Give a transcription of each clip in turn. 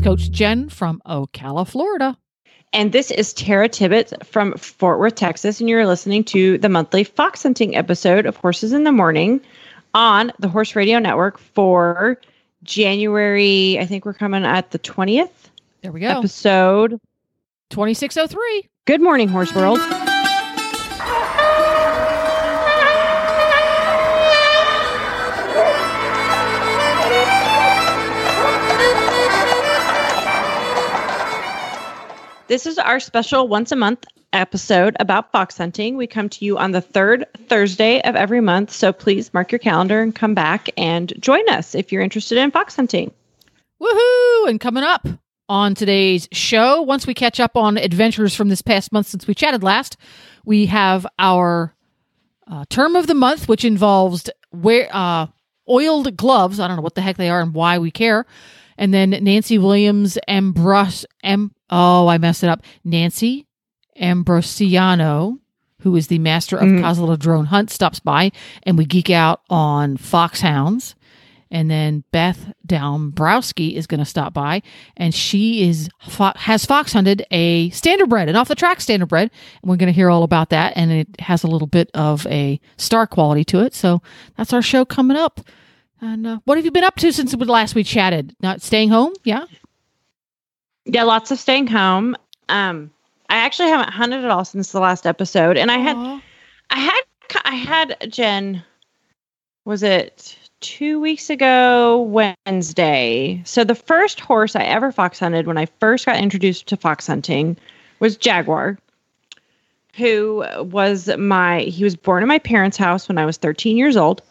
Is Coach Jenn from Ocala, Florida. And this is Tara Tibbetts from Fort Worth, Texas. And you're listening to the monthly fox hunting episode of Horses in the Morning on the Horse Radio Network for January. I think we're coming at the 20th There we go. episode. 2603. Good morning, Horse World. This is our special once a month episode about fox hunting. We come to you on the third Thursday of every month. So please mark your calendar and come back and join us if you're interested in fox hunting. Woohoo! And coming up on today's show, once we catch up on adventures from this past month since we chatted last, we have our uh, term of the month, which involves wear, uh, oiled gloves. I don't know what the heck they are and why we care. And then Nancy Williams Ambros Am oh I messed it up. Nancy Ambrosiano, who is the master of Mm. Caza Ladron Hunt, stops by and we geek out on foxhounds. And then Beth Dombrowsky is going to stop by, and she is fo- has fox hunted a standardbred, an off the track standardbred, and we're going to hear all about that. And it has a little bit of a star quality to it. So that's our show coming up. And uh, what have you been up to since the last we chatted? Not staying home? Yeah. Yeah, lots of staying home. Um, I actually haven't hunted at all since the last episode, and I had, Aw. I had, I had Jenn. Was it two weeks ago Wednesday? So the first horse I ever fox hunted when I first got introduced to fox hunting was Jaguar, who was my. He was born in my parents' house when I was 13 years old.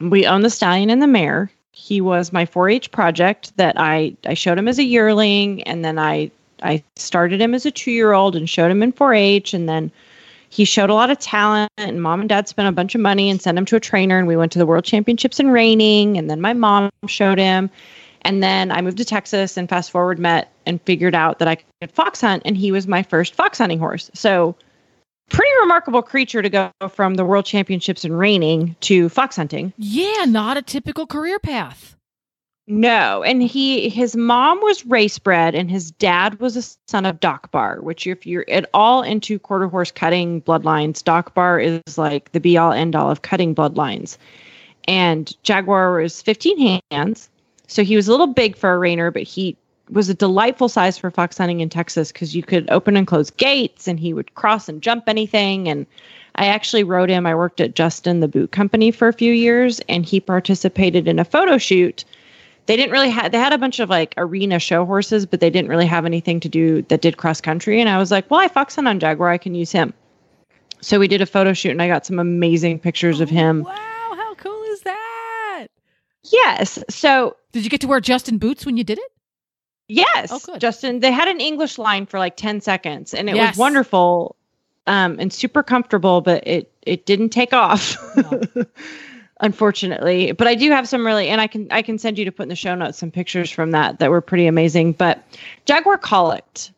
We own the stallion and the mare he was my 4-H project that I I showed him as a yearling and then I I started him as a 2-year-old and showed him in 4-H and then he showed a lot of talent and mom and dad spent a bunch of money and sent him to a trainer and we went to the world championships in reining and then my mom showed him and then I moved to Texas and fast forward met and figured out that I could fox hunt and he was my first fox hunting horse. So pretty remarkable creature to go from the world championships and reining to fox hunting. Yeah, not a typical career path. No, and he his mom was race bred and his dad was a son of Doc Bar, which if you're at all into quarter horse cutting bloodlines, Doc Bar is like the be all end all of cutting bloodlines. And Jaguar was 15 hands, so he was a little big for a reiner, but he was a delightful size for fox hunting in Texas because you could open and close gates and he would cross and jump anything. And I actually rode him. I worked at Justin the Boot Company for a few years and he participated in a photo shoot they didn't really have they had a bunch of like arena show horses but they didn't really have anything to do that did cross country and i was like well i fox hunt on jaguar i can use him so we did a photo shoot and i got some amazing pictures of him oh, Wow, how cool is that? yes so Did you get to wear Justin boots when you did it? Yes. Oh, justin they had an english line for like 10 seconds and it Yes. was wonderful um, and super comfortable but it it didn't take off. No. unfortunately but i do have some really and i can i can send you to put in the show notes some pictures from that that were pretty amazing but jaguar colicked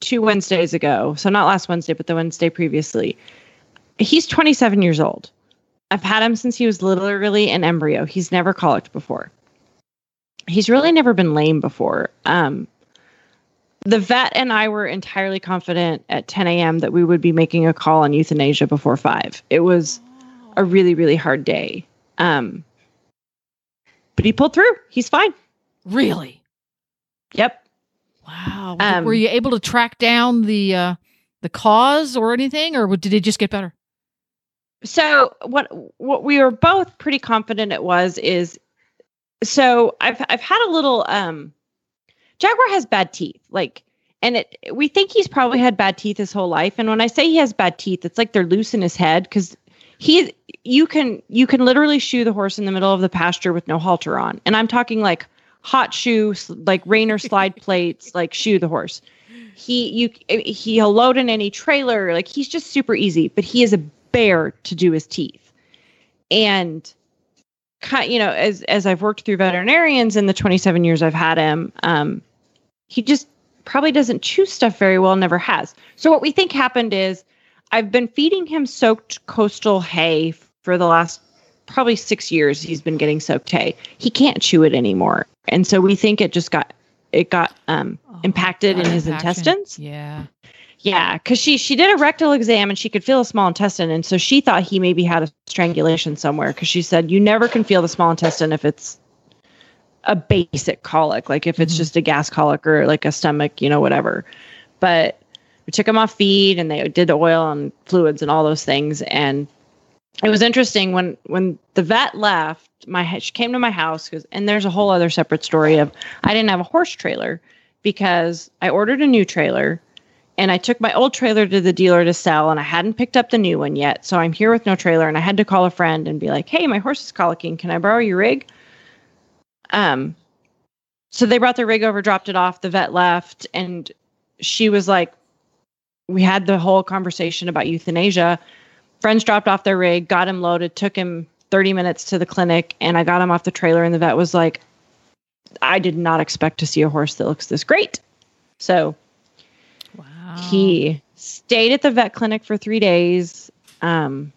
two wednesdays ago so not last wednesday but the wednesday previously. He's 27 years old. I've had him since he was literally an embryo. He's never colicked before he's really never been lame before um the vet and I were entirely confident at 10 a.m. that we would be making a call on euthanasia before five. It was a really, really hard day. Um, but he pulled through. He's fine. Really? Yep. Wow. Um, Were you able to track down the uh, the cause or anything, or did it just get better? So what what we were both pretty confident it was is so I've I've had a little um Jaguar has bad teeth. Like and it we think he's probably had bad teeth his whole life. And when I say he has bad teeth, it's like they're loose in his head because he you can you can literally shoe the horse in the middle of the pasture with no halter on. And I'm talking like hot shoe, like rain or slide plates, like shoe the horse. He you he'll load in any trailer, like he's just super easy, but he is a bear to do his teeth. And you know, as as I've worked through veterinarians in the 27 years I've had him, um, he just probably doesn't chew stuff very well, never has. So what we think happened is I've been feeding him soaked coastal hay for the last probably six years. He's been getting soaked hay. He can't chew it anymore, and so we think it just got it got um, impacted in his intestines. Yeah. Yeah, because she she did a rectal exam and she could feel a small intestine, and so she thought he maybe had a strangulation somewhere. Because she said you never can feel the small intestine if it's a basic colic, like if it's Mhm. just a gas colic or like a stomach, you know, whatever. But we took him off feed and they did the oil and fluids and all those things, and it was interesting when when the vet left. My she came to my house 'cause- and there's a whole other separate story of I didn't have a horse trailer because I ordered a new trailer and I took my old trailer to the dealer to sell, and I hadn't picked up the new one yet. So I'm here with no trailer, and I had to call a friend and be like, "Hey, my horse is colicking. Can I borrow your rig?" Um, so they brought the rig over, dropped it off. The vet left, and she was like, "We had the whole conversation about euthanasia." Friends dropped off their rig, got him loaded, took him 30 minutes to the clinic, and I got him off the trailer, and the vet was like, "I did not expect to see a horse that looks this great." So Wow. he stayed at the vet clinic for three days, um,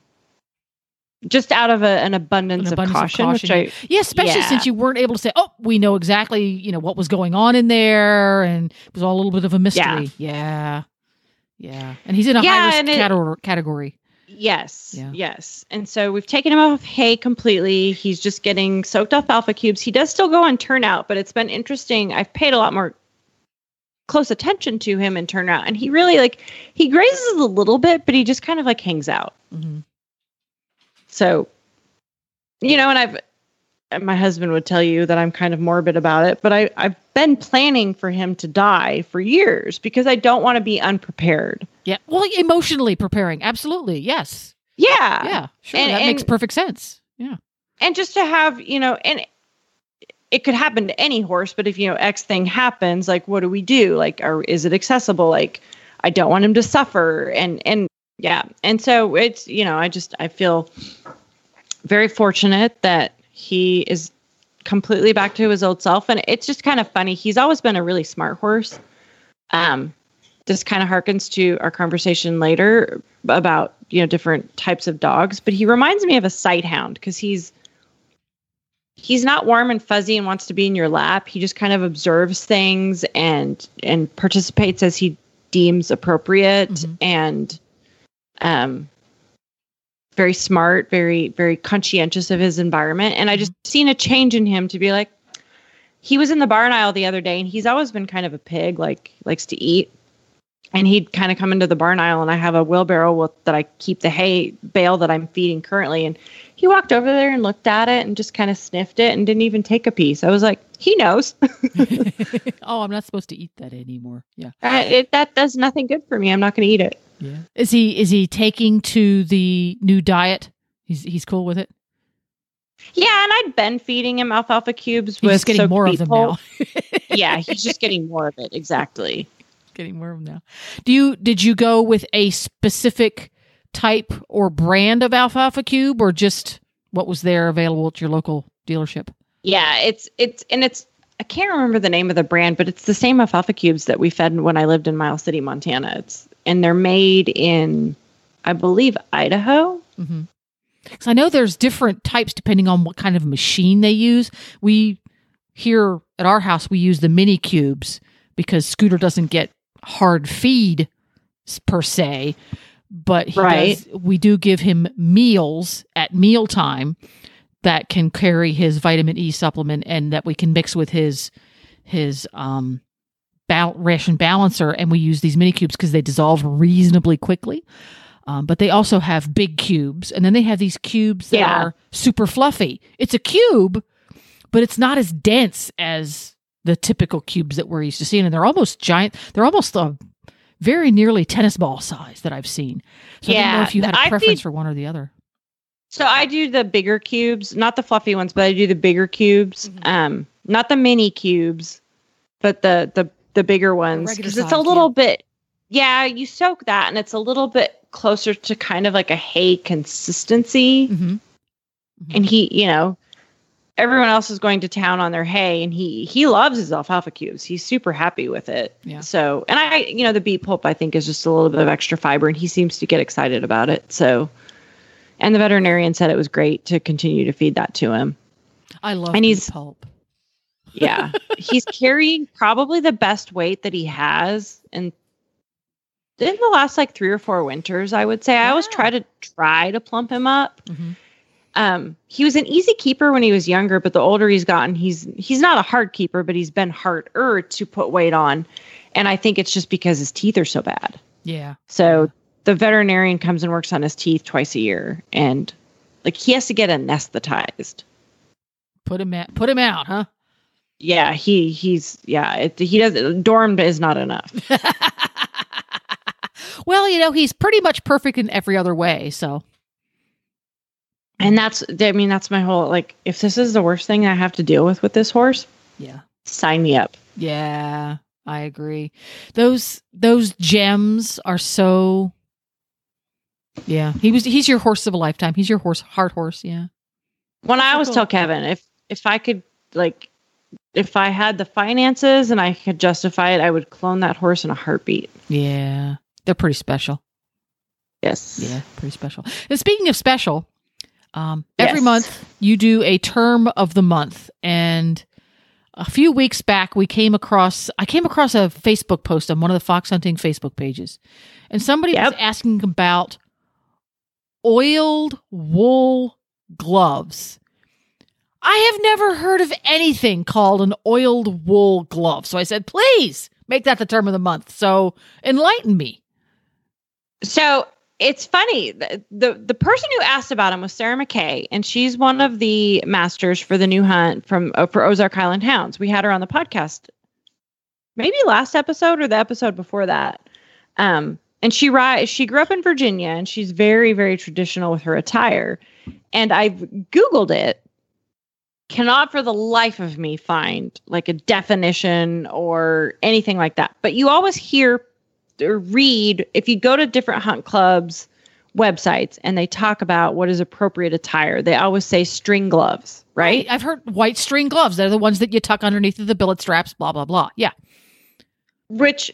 just out of a, an, abundance An of, abundance of caution, caution, which I Yeah, especially Yeah. since you weren't able to say, "Oh, we know exactly, you know, what was going on in there," and it was all a little bit of a mystery. Yeah, yeah, and he's in a Yeah, high risk category. category. yes, Yeah. yes, and so we've taken him off hay completely. He's just getting soaked off alpha cubes. He does still go on turnout, but it's been interesting. I've paid a lot more close attention to him and turn turnout, and he really like he grazes a little bit, but he just kind of like hangs out. hmm So, you know, and I've, and my husband would tell you that I'm kind of morbid about it, but I, I've been planning for him to die for years because I don't want to be unprepared. Yeah, well, emotionally preparing, absolutely, yes, Yeah. yeah, sure, And- that makes perfect sense. Yeah, And just to have, you know, and it could happen to any horse, but if, you know, X thing happens, like, what do we do? Like, or is it accessible? Like, I don't want him to suffer. And, and, yeah. And so it's, you know, I just, I feel very fortunate that he is completely back to his old self. And it's just kind of funny. He's always been a really smart horse. Um, this kind of harkens to our conversation later about, you know, different types of dogs, but he reminds me of a sight hound because he's, he's not warm and fuzzy and wants to be in your lap. He just kind of observes things and, and participates as he deems appropriate Mhm. and, um, very smart, very, very conscientious of his environment. And I just seen a change in him to be like, he was in the barn aisle the other day and he's always been kind of a pig, like likes to eat. And he'd kind of come into the barn aisle and I have a wheelbarrow with, that I keep the hay bale that I'm feeding currently. And he walked over there and looked at it and just kind of sniffed it and didn't even take a piece. I was like, he knows. oh, I'm not supposed to eat that anymore. Yeah, Uh, it, that does nothing good for me. I'm not going to eat it. yeah. Is he is he taking to the new diet? He's he's cool with it. Yeah, and I'd been feeding him alfalfa cubes He's with just getting more of them now. yeah, he's just getting more of it. Exactly. getting more of them now. Do you did you go with a specific type or brand of alfalfa cube, or just what was there available at your local dealership? Yeah, it's it's and it's I can't remember the name of the brand, but it's the same alfalfa cubes that we fed when I lived in Miles City, Montana. It's and they're made in I believe Idaho. Mm-hmm. Because I know there's different types depending on what kind of machine they use. We here at our house we use the mini cubes because Scooter doesn't get hard feed per se, but he Right. does, we do give him meals at mealtime that can carry his vitamin E supplement and that we can mix with his his um bal- ration balancer and we use these mini cubes because they dissolve reasonably quickly. Um, but they also have big cubes, and then they have these cubes that Yeah. are super fluffy. It's a cube, but it's not as dense as the typical cubes that we're used to seeing, and they're almost giant. They're almost uh, very nearly tennis ball size that I've seen. So I don't know Yeah, if you had a preference feed- for one or the other. So I do the bigger cubes, not the fluffy ones, but I do the bigger cubes. Mhm. Um, not the mini cubes, but the the the bigger ones because it's a little bit. Yeah, you soak that, and it's a little bit closer to kind of like a hay consistency. hmm And he, you know, everyone else is going to town on their hay, and he he loves his alfalfa cubes. He's super happy with it. Yeah. So, and I, you know, the beet pulp I think is just a little bit of extra fiber, and he seems to get excited about it. So, and the veterinarian said it was great to continue to feed that to him. I love And beet he's- pulp. Yeah. he's carrying probably the best weight that he has in in the last like three or four winters, I would say. I always try to try to plump him up. Mhm. Um, he was an easy keeper when he was younger, but the older he's gotten, he's he's not a hard keeper, but he's been harder to put weight on. And I think it's just because his teeth are so bad. Yeah. So the veterinarian comes and works on his teeth twice a year and like he has to get anesthetized. Put him out. Put him out, huh? Yeah, he he's yeah, it, he does. Dorm is not enough. well, you know, he's pretty much perfect in every other way. So, And that's I mean that's my whole like if this is the worst thing I have to deal with with this horse, yeah. sign me up. Yeah, I agree. Those those gems are so Yeah. He was he's your horse of a lifetime. He's your horse heart horse, yeah. When I always cool. tell Kevin if if I could like if I had the finances and I could justify it, I would clone that horse in a heartbeat. Yeah. They're pretty special. Yes. Yeah, pretty special. And speaking of special, um, every Yes. month you do a term of the month, and a few weeks back we came across I came across a Facebook post on one of the fox hunting Facebook pages, and somebody was asking about oiled wool gloves. I have never heard of anything called an oiled wool glove, so I said, please make that the term of the month. So enlighten me. So it's funny. The, the the person who asked about him was Sarah McKay, and she's one of the masters for the new hunt from uh, for Ozark Highland Hounds. We had her on the podcast, maybe last episode or the episode before that. Um, and she ri- she grew up in Virginia, and she's very very traditional with her attire. And I've Googled it. Cannot for the life of me find like a definition or anything like that. But you always hear or read if you go to different hunt clubs websites and they talk about what is appropriate attire they always say string gloves right I've heard white string gloves. They're the ones that you tuck underneath the billet straps, blah, blah, blah. Yeah. which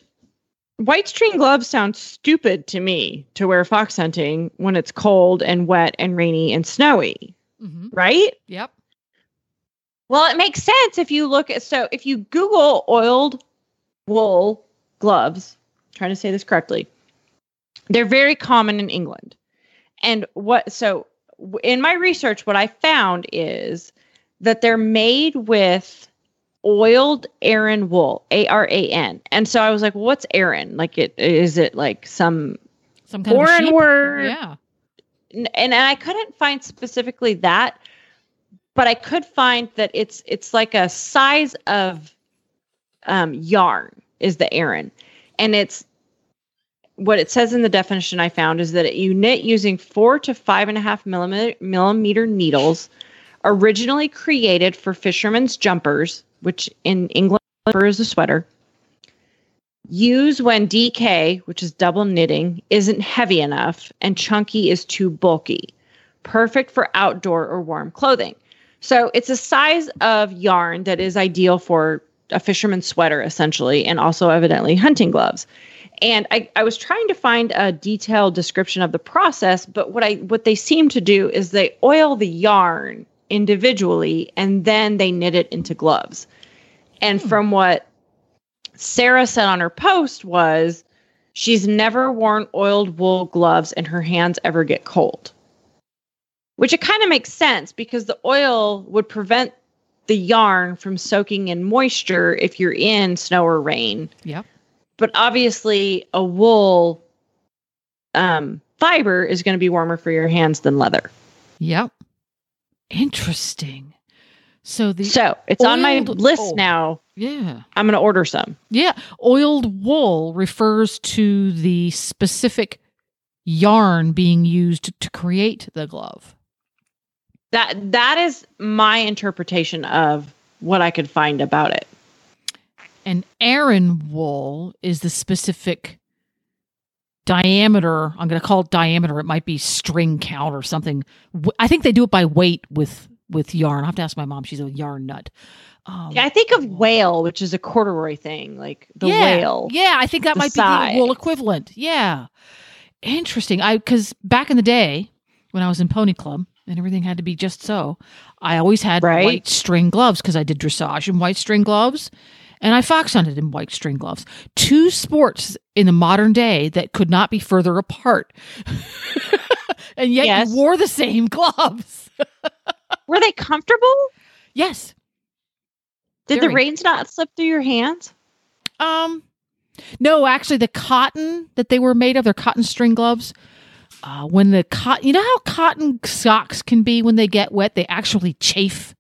white string gloves sound stupid to me to wear fox hunting when it's cold and wet and rainy and snowy Mm-hmm. right Yep. well it makes sense if you look at so if you google oiled wool gloves trying to say this correctly they're very common in england. And what so in my research what i found is that they're made with oiled aran wool a-r-a-n and so i was like what's aran? Like it is it like some Some kind of foreign sheep? word? Yeah. N- and I couldn't find specifically that, but I could find that it's it's like a size of um, yarn is the Aran, and it's what it says in the definition I found is that you knit using four to five and a half millimeter, millimeter needles, originally created for fishermen's jumpers, which in England is a sweater. Use when DK, which is double knitting, isn't heavy enough and chunky is too bulky. Perfect for outdoor or warm clothing. So it's a size of yarn that is ideal for a fisherman's sweater, essentially, and also evidently hunting gloves. And I, I was trying to find a detailed description of the process, but what I what they seem to do is they oil the yarn individually and then they knit it into gloves. And hmm. from what Sarah said on her post was she's never worn oiled wool gloves and her hands ever get cold. Which it kind of makes sense because the oil would prevent the yarn from soaking in moisture if you're in snow or rain. Yep. But obviously a wool um, fiber is going to be warmer for your hands than leather. Yep. Interesting. So the So it's on my list oh. now. yeah. I'm going to order some. Yeah. Oiled wool refers to the specific yarn being used to create the glove. That that is my interpretation of what I could find about it. And Aran wool is the specific diameter. I'm going to call it diameter. It might be string count or something. I think they do it by weight with with yarn. I have to ask my mom. She's a yarn nut. Um, Yeah, I think of wale, which is a corduroy thing, like the yeah, wale. Yeah, I think that might be the wool equivalent. Yeah, interesting. I because back in the day when I was in Pony Club and everything had to be just so, I always had Right. white string gloves because I did dressage in white string gloves, and I fox hunted in white string gloves. Two sports in the modern day that could not be further apart, and yet Yes. you wore the same gloves. Were they comfortable? yes. Did Very. the reins not slip through your hands? Um, no, actually, the cotton that they were made of, their cotton string gloves. Uh, when the cotton, you know how cotton socks can be when they get wet, they actually chafe.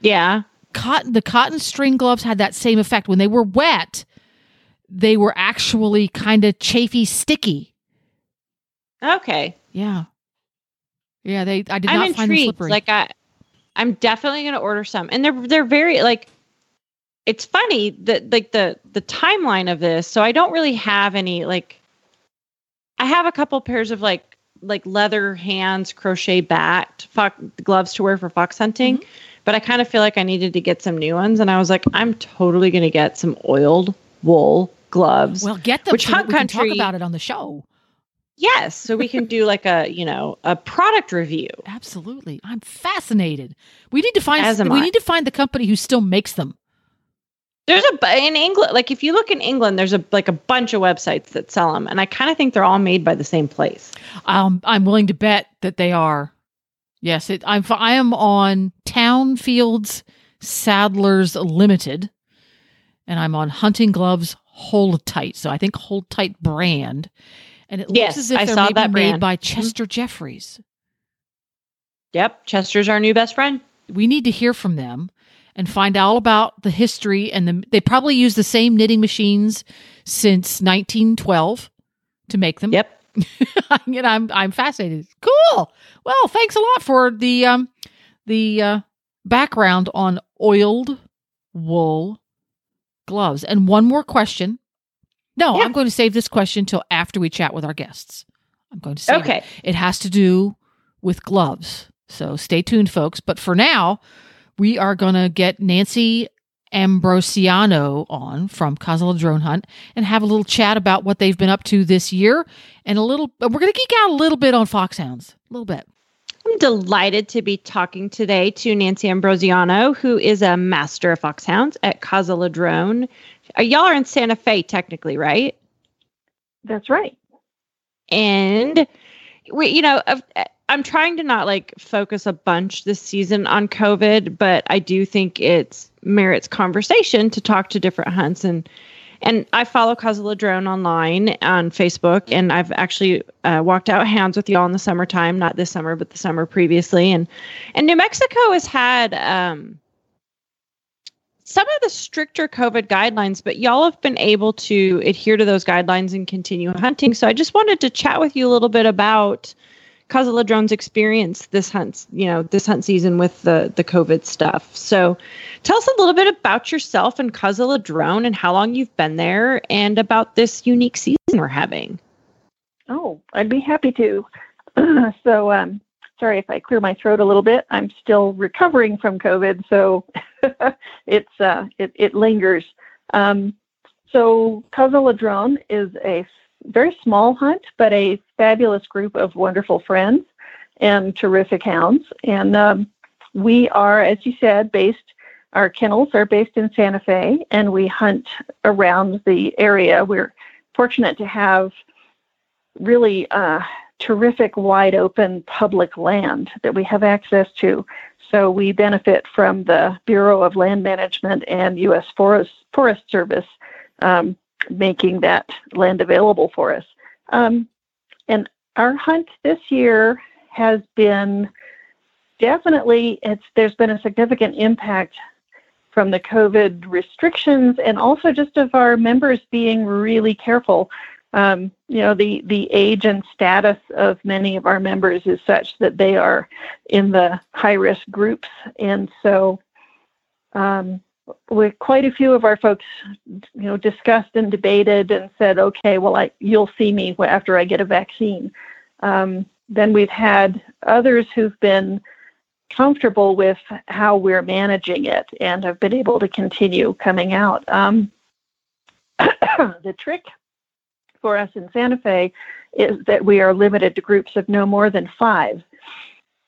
Yeah. Cotton, the cotton string gloves had that same effect. When they were wet, they were actually kind of chafy, sticky. Okay. Yeah, yeah. They, I did I'm not find them intrigued. slippery. Like I, I'm definitely going to order some, and they're they're very like. It's funny that like the the timeline of this. So I don't really have any like. I have a couple pairs of like like leather hands crochet backed fox, gloves to wear for fox hunting, Mm-hmm. But I kind of feel like I needed to get some new ones, and I was like, I'm totally going to get some oiled wool gloves. well, get them. which so Hunt we can talk about it on the show. yes, so we can do like a you know a product review. Absolutely, I'm fascinated. We need to find. As we need to find the company who still makes them. There's a in England, like if you look in England, there's a like a bunch of websites that sell them, and I kind of think they're all made by the same place. Um, I'm willing to bet that they are. Yes, it, I'm. I am on Townfields Saddlers Limited, and I'm on Hunting Gloves Hold Tight. So I think Hold Tight brand, and it looks as if I they're saw maybe that made brand. Mm-hmm. by Chester Jefferies. Yep, Chester's our new best friend. We need to hear from them and find out about the history and the. They probably use the same knitting machines since 1912 to make them. Yep. and I'm I'm fascinated. Cool. Well, thanks a lot for the um the uh, background on oiled wool gloves. And one more question. No, Yeah. I'm going to save this question till after we chat with our guests. I'm going to save it. Okay. It has to do with gloves. So stay tuned, folks. But for now, we are going to get Nancy Ambrosiano on from Caza Ladron Hunt and have a little chat about what they've been up to this year and a little, we're going to geek out a little bit on foxhounds, a little bit. I'm delighted to be talking today to Nancy Ambrosiano, who is a master of foxhounds at Caza Ladron. Uh, Y'all are in Santa Fe, technically, right? That's right. and we you know I've- i'm trying to not like focus a bunch this season on covid but i do think it's merits conversation to talk to different hunts and and i follow Caza Ladron online on facebook and i've actually uh, walked out hounds with y'all in the summertime not this summer but the summer previously and and new mexico has had um some of the stricter COVID guidelines, but y'all have been able to adhere to those guidelines and continue hunting. So I just wanted to chat with you a little bit about Caza Ladron's experience this hunt, you know, this hunt season with the the COVID stuff. So tell us a little bit about yourself and Caza Ladron and how long you've been there and about this unique season we're having. Oh, I'd be happy to. so, um, sorry if I clear my throat a little bit. I'm still recovering from COVID, so it's uh, it, it lingers. Um, so, Caza Ladron is a very small hunt, but a fabulous group of wonderful friends and terrific hounds. And um, we are, as you said, based. Our kennels are based in Santa Fe, and we hunt around the area. We're fortunate to have really uh, terrific, wide open public land that we have access to. So we benefit from the Bureau of Land Management and U.S. Forest Forest Service um, making that land available for us. Um, and our hunt this year has been definitely it's there's been a significant impact from the COVID restrictions and also just of our members being really careful um, you know, the, the age and status of many of our members is such that they are in the high risk groups. And so um, we quite a few of our folks, you know, discussed and debated and said, okay, well, I you'll see me after I get a vaccine. Um, then we've had others who've been comfortable with how we're managing it and have been able to continue coming out. Um, the trick for us in Santa Fe is that we are limited to groups of no more than five.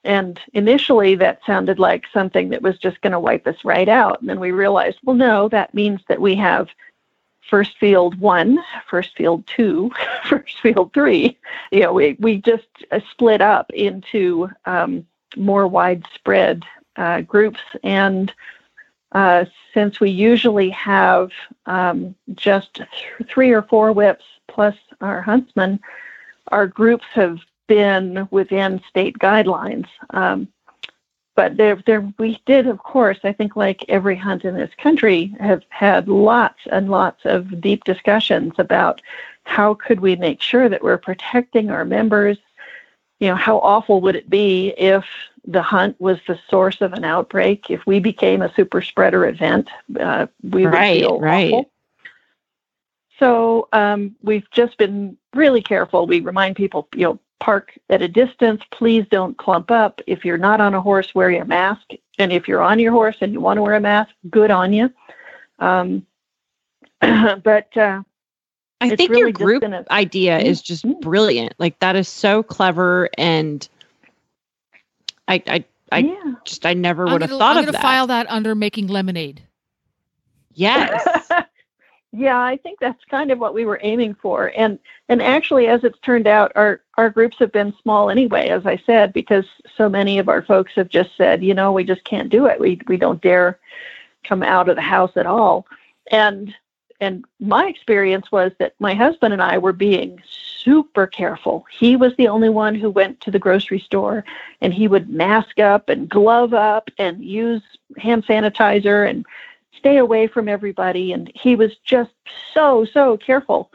And initially, that sounded like something that was just going to wipe us right out. And then we realized, well, no, that means that we have first field one, first field two, first field three. You know, we, we just uh, split up into um, more widespread uh, groups. And uh, since we usually have um, just th- three or four whips plus our huntsman, our groups have been within state guidelines. Um, but there, there, we did, of course, I think like every hunt in this country, have had lots and lots of deep discussions about how could we make sure that we're protecting our members. You know, how awful would it be if the hunt was the source of an outbreak? If we became a super spreader event, uh, we right, would feel right. awful. So um, we've just been really careful. We remind people, you know, park at a distance. Please don't clump up. If you're not on a horse, wear your mask. And if you're on your horse and you want to wear a mask, good on you. Um, but uh, I think really your group been a- idea is just Mhm. brilliant. Like that is so clever, and I, I, I yeah. just I never would have thought I'm of gonna that. file that under making lemonade. Yes, yeah, I think that's kind of what we were aiming for. And and actually as it's turned out our our groups have been small anyway, as I said, because so many of our folks have just said, you know, we just can't do it. We we don't dare come out of the house at all. And and my experience was that my husband and I were being super careful. He was the only one who went to the grocery store and he would mask up and glove up and use hand sanitizer and stay away from everybody. And he was just so, so careful.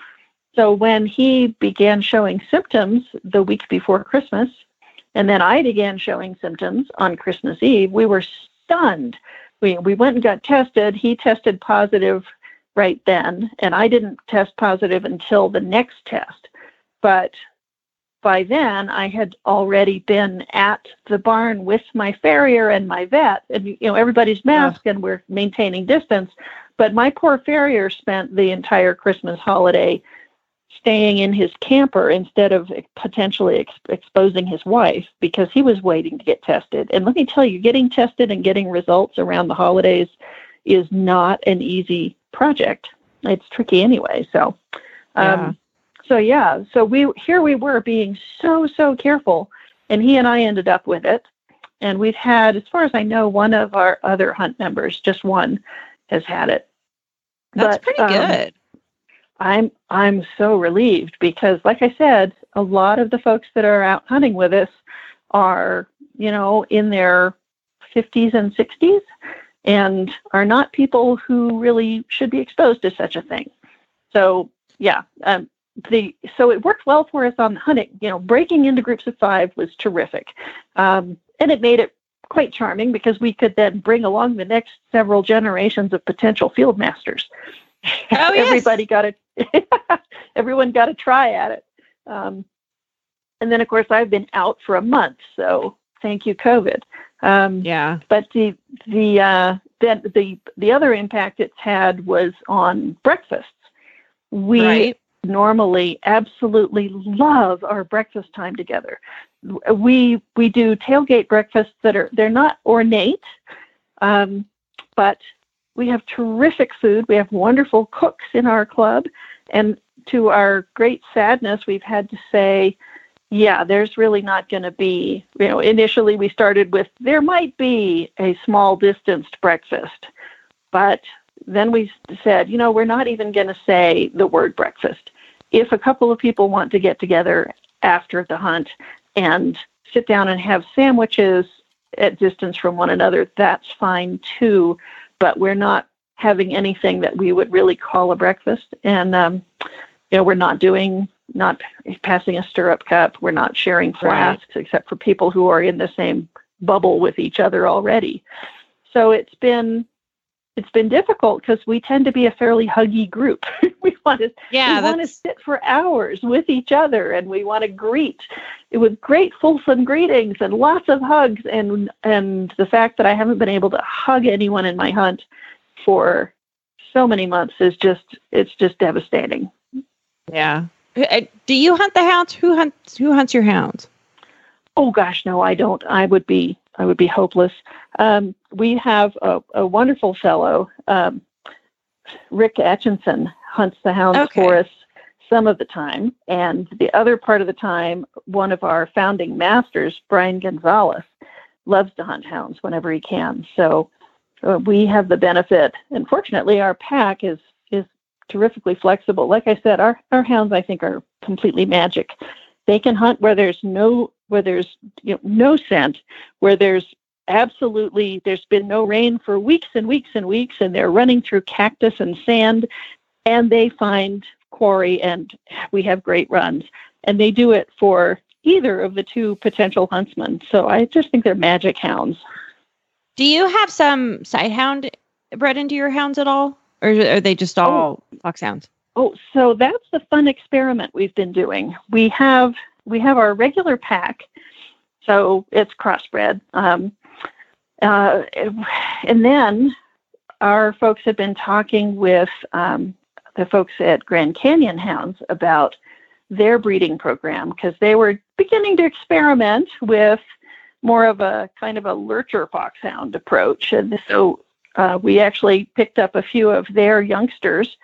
So when he began showing symptoms the week before Christmas, and then I began showing symptoms on Christmas Eve, we were stunned. We, we went and got tested. He tested positive right then, and I didn't test positive until the next test. But by then, I had already been at the barn with my farrier and my vet, and you know everybody's masked and we're maintaining distance. But my poor farrier spent the entire Christmas holiday staying in his camper instead of potentially ex- exposing his wife because he was waiting to get tested. And let me tell you, getting tested and getting results around the holidays is not an easy project. It's tricky anyway. So, um, Yeah. So yeah, so we here we were being so so careful, and he and I ended up with it. And we've had, as far as I know, one of our other hunt members, just one, has had it. that's But, pretty um, good. I'm I'm so relieved because like I said, a lot of the folks that are out hunting with us are, you know, in their 50s and 60s and are not people who really should be exposed to such a thing. So, yeah, um, the so it worked well for us on hunting. You know, breaking into groups of 5 was terrific. Um, and it made it quite charming because we could then bring along the next several generations of potential field masters. Oh, yes. Everybody got a everyone got a try at it. Um, and then, of course, I've been out for a month, so thank you, COVID. Um, Yeah, But the the uh, then the the other impact it's had was on breakfasts. We right. Normally absolutely love our breakfast time together. We we do tailgate breakfasts that are they're not ornate, um, but we have terrific food. We have wonderful cooks in our club, and to our great sadness, we've had to say, yeah, there's really not going to be. You know, initially we started with there might be a small distanced breakfast, but then we said, you know, we're not even going to say the word breakfast. If a couple of people want to get together after the hunt and sit down and have sandwiches at distance from one another, that's fine too. But we're not having anything that we would really call a breakfast. And, um, you know, we're not doing, not passing a stirrup cup. We're not sharing Right. except for people who are in the same bubble with each other already. So it's been it's been difficult because we tend to be a fairly huggy group. we want to Yeah, we want to sit for hours with each other and we want to greet with great fulsome greetings and lots of hugs and and the fact that I haven't been able to hug anyone in my hunt for so many months is just it's just devastating. yeah. Uh, Do you hunt the hounds? Who hunts? Who hunts your hounds? Oh gosh, no, I don't. I would be I would be hopeless. Um, we have a, a wonderful fellow, um, Rick Atchinson, hunts the hounds Okay. for us some of the time, and the other part of the time, one of our founding masters, Brian Gonzalez, loves to hunt hounds whenever he can. So uh, we have the benefit, and fortunately, our pack is is terrifically flexible. Like I said, our our hounds, I think, are completely magic. They can hunt where there's no where there's you know, no scent, where there's absolutely there's been no rain for weeks and weeks and weeks, and they're running through cactus and sand, and they find quarry, and we have great runs, and they do it for either of the two potential huntsmen. So I just think they're magic hounds. Do you have some sighthound bred into your hounds at all, or are they just oh. all foxhounds? Oh, so that's the fun experiment we've been doing. We have we have our regular pack, so it's crossbred, um, uh, and then our folks have been talking with um, the folks at Grand Canyon Hounds about their breeding program because they were beginning to experiment with more of a kind of a lurcher foxhound approach, and so uh, we actually picked up a few of their youngsters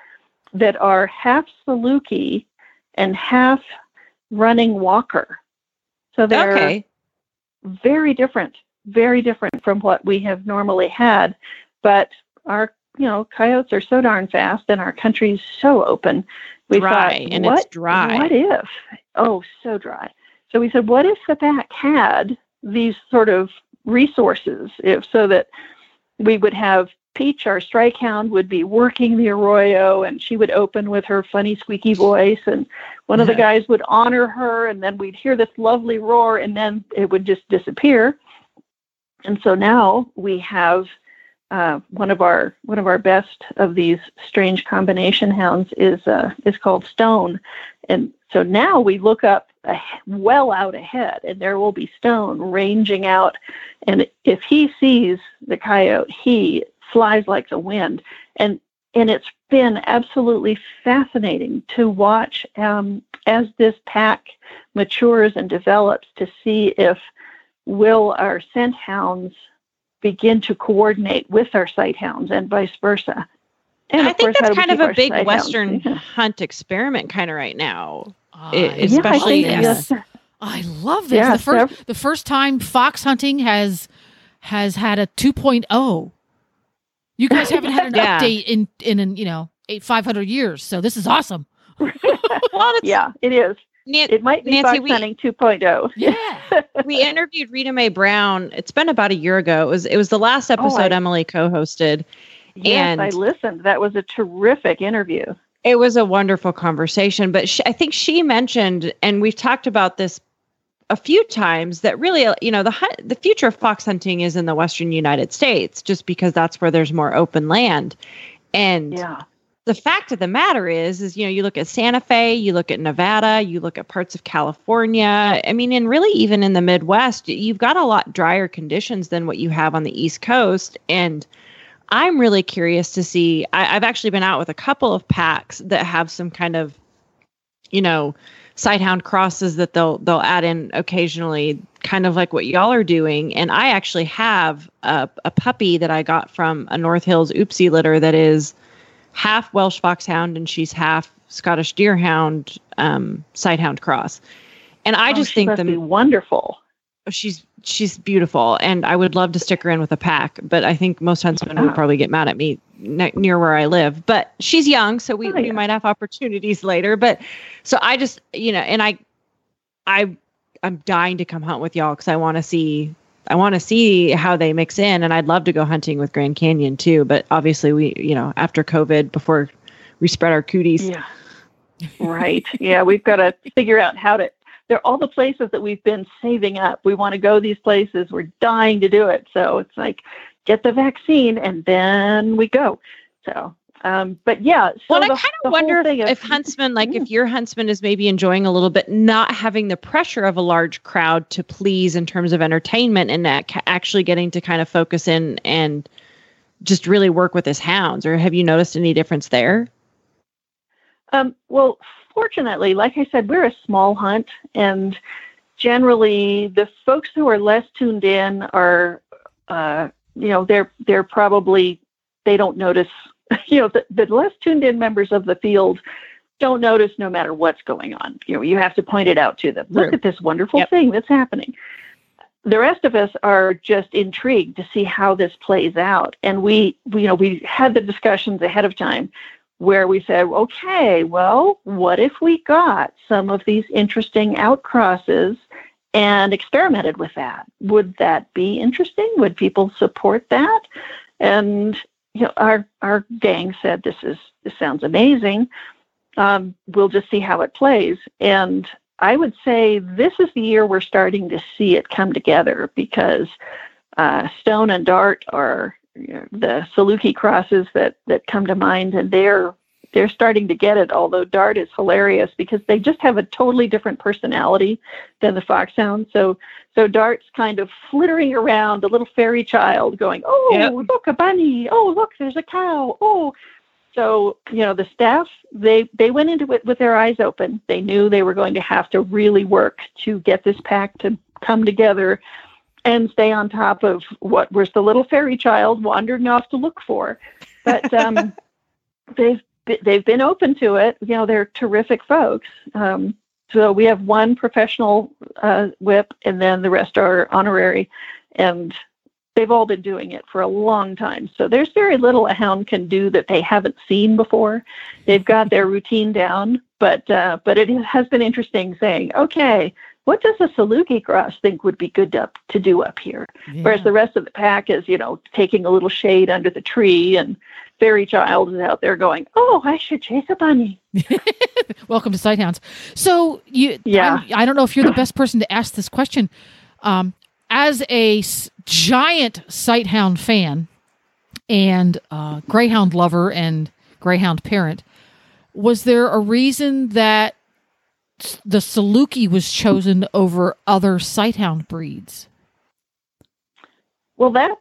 that are half Saluki and half running walker. So they're Okay. very different, very different from what we have normally had. But our, you know, coyotes are so darn fast and our country's so open. We Dry, thought, and what, it's dry. What if? Oh, so dry. So we said, what if the pack had these sort of resources, if so that we would have Peach, our strike hound, would be working the arroyo, and she would open with her funny squeaky voice, and one of the guys would honor her, and then we'd hear this lovely roar, and then it would just disappear. And so now we have uh, one of our one of our best of these strange combination hounds is uh, is called Stone, and so now we look up a, well out ahead, and there will be Stone ranging out, and if he sees the coyote, he flies like the wind, and and it's been absolutely fascinating to watch um, as this pack matures and develops to see if will our scent hounds begin to coordinate with our sight hounds and vice versa. And I think course, that's kind of a big sight hounds? Western hunt experiment, kind of right now. I It- love especially yeah, I this. think yes. I love this. Yeah, the first the first time fox hunting has has had a 2.0. You guys haven't had an Yeah. update in in, in you know eight five hundred years, so this is awesome. Well, it's, yeah, it is. Nan- It might be Nancy, fox we- hunting 2.0. Yeah, we interviewed Rita Mae Brown. It's been about a year ago. It was it was the last oh, episode I- Emily co-hosted. Yes, And- I listened. That was a terrific interview. It was a wonderful conversation, but she, I think she mentioned, and we've talked about this a few times, that really, uh, you know, the the future of fox hunting is in the western United States, just because that's where there's more open land. And Yeah. the fact of the matter is, is you know, you look at Santa Fe, you look at Nevada, you look at parts of California. I mean, and really even in the Midwest, you've got a lot drier conditions than what you have on the East Coast, and I'm really curious to see. I, I've actually been out with a couple of packs that have some kind of, you know, sighthound crosses that they'll they'll add in occasionally, kind of like what y'all are doing. And I actually have a, a puppy that I got from a North Hills Oopsie litter that is half Welsh foxhound and she's half Scottish Deerhound um, sighthound cross. And I Oh, just think the be wonderful. She's she's beautiful and i would love to stick her in with a pack but i think most huntsmen Ah. would probably get mad at me ne- near where i live but she's young so we, Oh, we might have opportunities later but so i just you know and i i i'm dying to come hunt with y'all because i want to see i want to see how they mix in and i'd love to go hunting with grand canyon too but obviously we you know after covid before we spread our cooties Yeah. right. Yeah, we've got to figure out how to. They're all the places that we've been saving up. We want to go these places. We're dying to do it. So it's like get the vaccine, and then we go. So um, but yeah. So well, the, I kind of wonder if, if huntsman, like if your huntsman is maybe enjoying a little bit, not having the pressure of a large crowd to please in terms of entertainment, and that actually getting to kind of focus in and just really work with his hounds. Or have you noticed any difference there? Um, well, fortunately, like I said, we're a small hunt, and generally, the folks who are less tuned in are, uh, you know, they're they're probably they don't notice you know, the, the less tuned in members of the field don't notice no matter what's going on. You know, you have to point it out to them. Look at this wonderful yep. thing that's happening. The rest of us are just intrigued to see how this plays out. And we, we you know, we had the discussions ahead of time where we said, okay, well, what if we got some of these interesting outcrosses and experimented with that? Would that be interesting? Would people support that? And you know, our our gang said this is this sounds amazing. Um, we'll just see how it plays. And I would say this is the year we're starting to see it come together because uh, Stone and Dart are the Saluki crosses that that come to mind, and they're they're starting to get it. Although Dart is hilarious because they just have a totally different personality than the foxhound. So so Dart's kind of flittering around, a little fairy child, going, "Oh, yep. look a bunny! Oh, look, there's a cow! Oh." So you know the staff they they went into it with their eyes open. They knew they were going to have to really work to get this pack to come together and stay on top of what was the little fairy child wandering off to look for. But um, they've they've been open to it. You know, they're terrific folks. Um, so we have one professional uh, whip, and then the rest are honorary, and they've all been doing it for a long time. So there's very little a hound can do that they haven't seen before. They've got their routine down, but uh, but it has been interesting saying, okay, what does a Saluki cross think would be good to, to do up here? Yeah. Whereas the rest of the pack is, you know, taking a little shade under the tree and fairy child is out there going, "Oh, I should chase a bunny." Welcome to Sighthounds. So you, yeah, I do not know if you're the best person to ask this question. Um, as a s- giant Sighthound fan and uh, Greyhound lover and Greyhound parent, was there a reason that the Saluki was chosen over other Sighthound breeds? Well, that's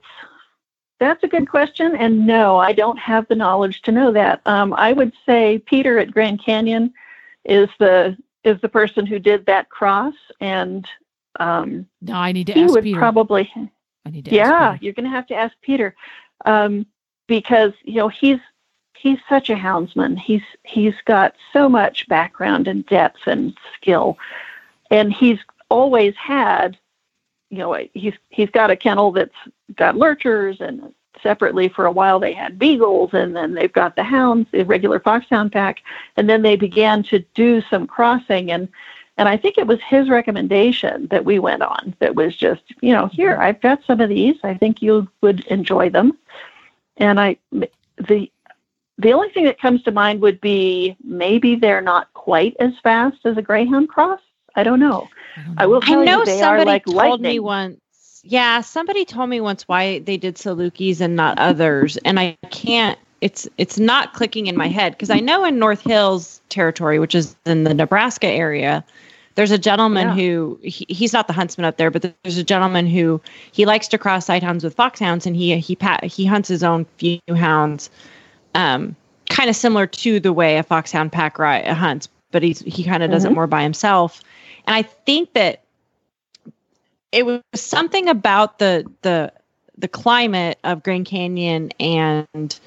that's a good question, and no, I don't have the knowledge to know that. Um, I would say Peter at Grand Canyon is the is the person who did that cross, and um, no, I need to he would Peter. probably. I need to. Yeah, you're going to have to ask Peter, um, because you know he's he's such a houndsman. He's he's got so much background and depth and skill, and he's always had you know he's he's got a kennel that's got lurchers and separately for a while they had beagles and then they've got the hounds the regular foxhound pack. And then they began to do some crossing and and I think it was his recommendation that we went on that was just you know here I've got some of these. I think you would enjoy them. And I the the only thing that comes to mind would be maybe they're not quite as fast as a greyhound cross I don't know. I, will tell I know you they somebody are like told lightning. me once. Yeah, somebody told me once why they did Salukis and not others, and I can't. It's it's not clicking in my head because I know in North Hills territory, which is in the Nebraska area, there's a gentleman Yeah. who he, he's not the huntsman up there, but there's a gentleman who he likes to cross sighthounds with foxhounds, and he he he hunts his own few hounds, um, kind of similar to the way a foxhound pack ri- hunts, but he's he kind of does it Mhm. more by himself, and I think that it was something about the the the climate of Grand Canyon and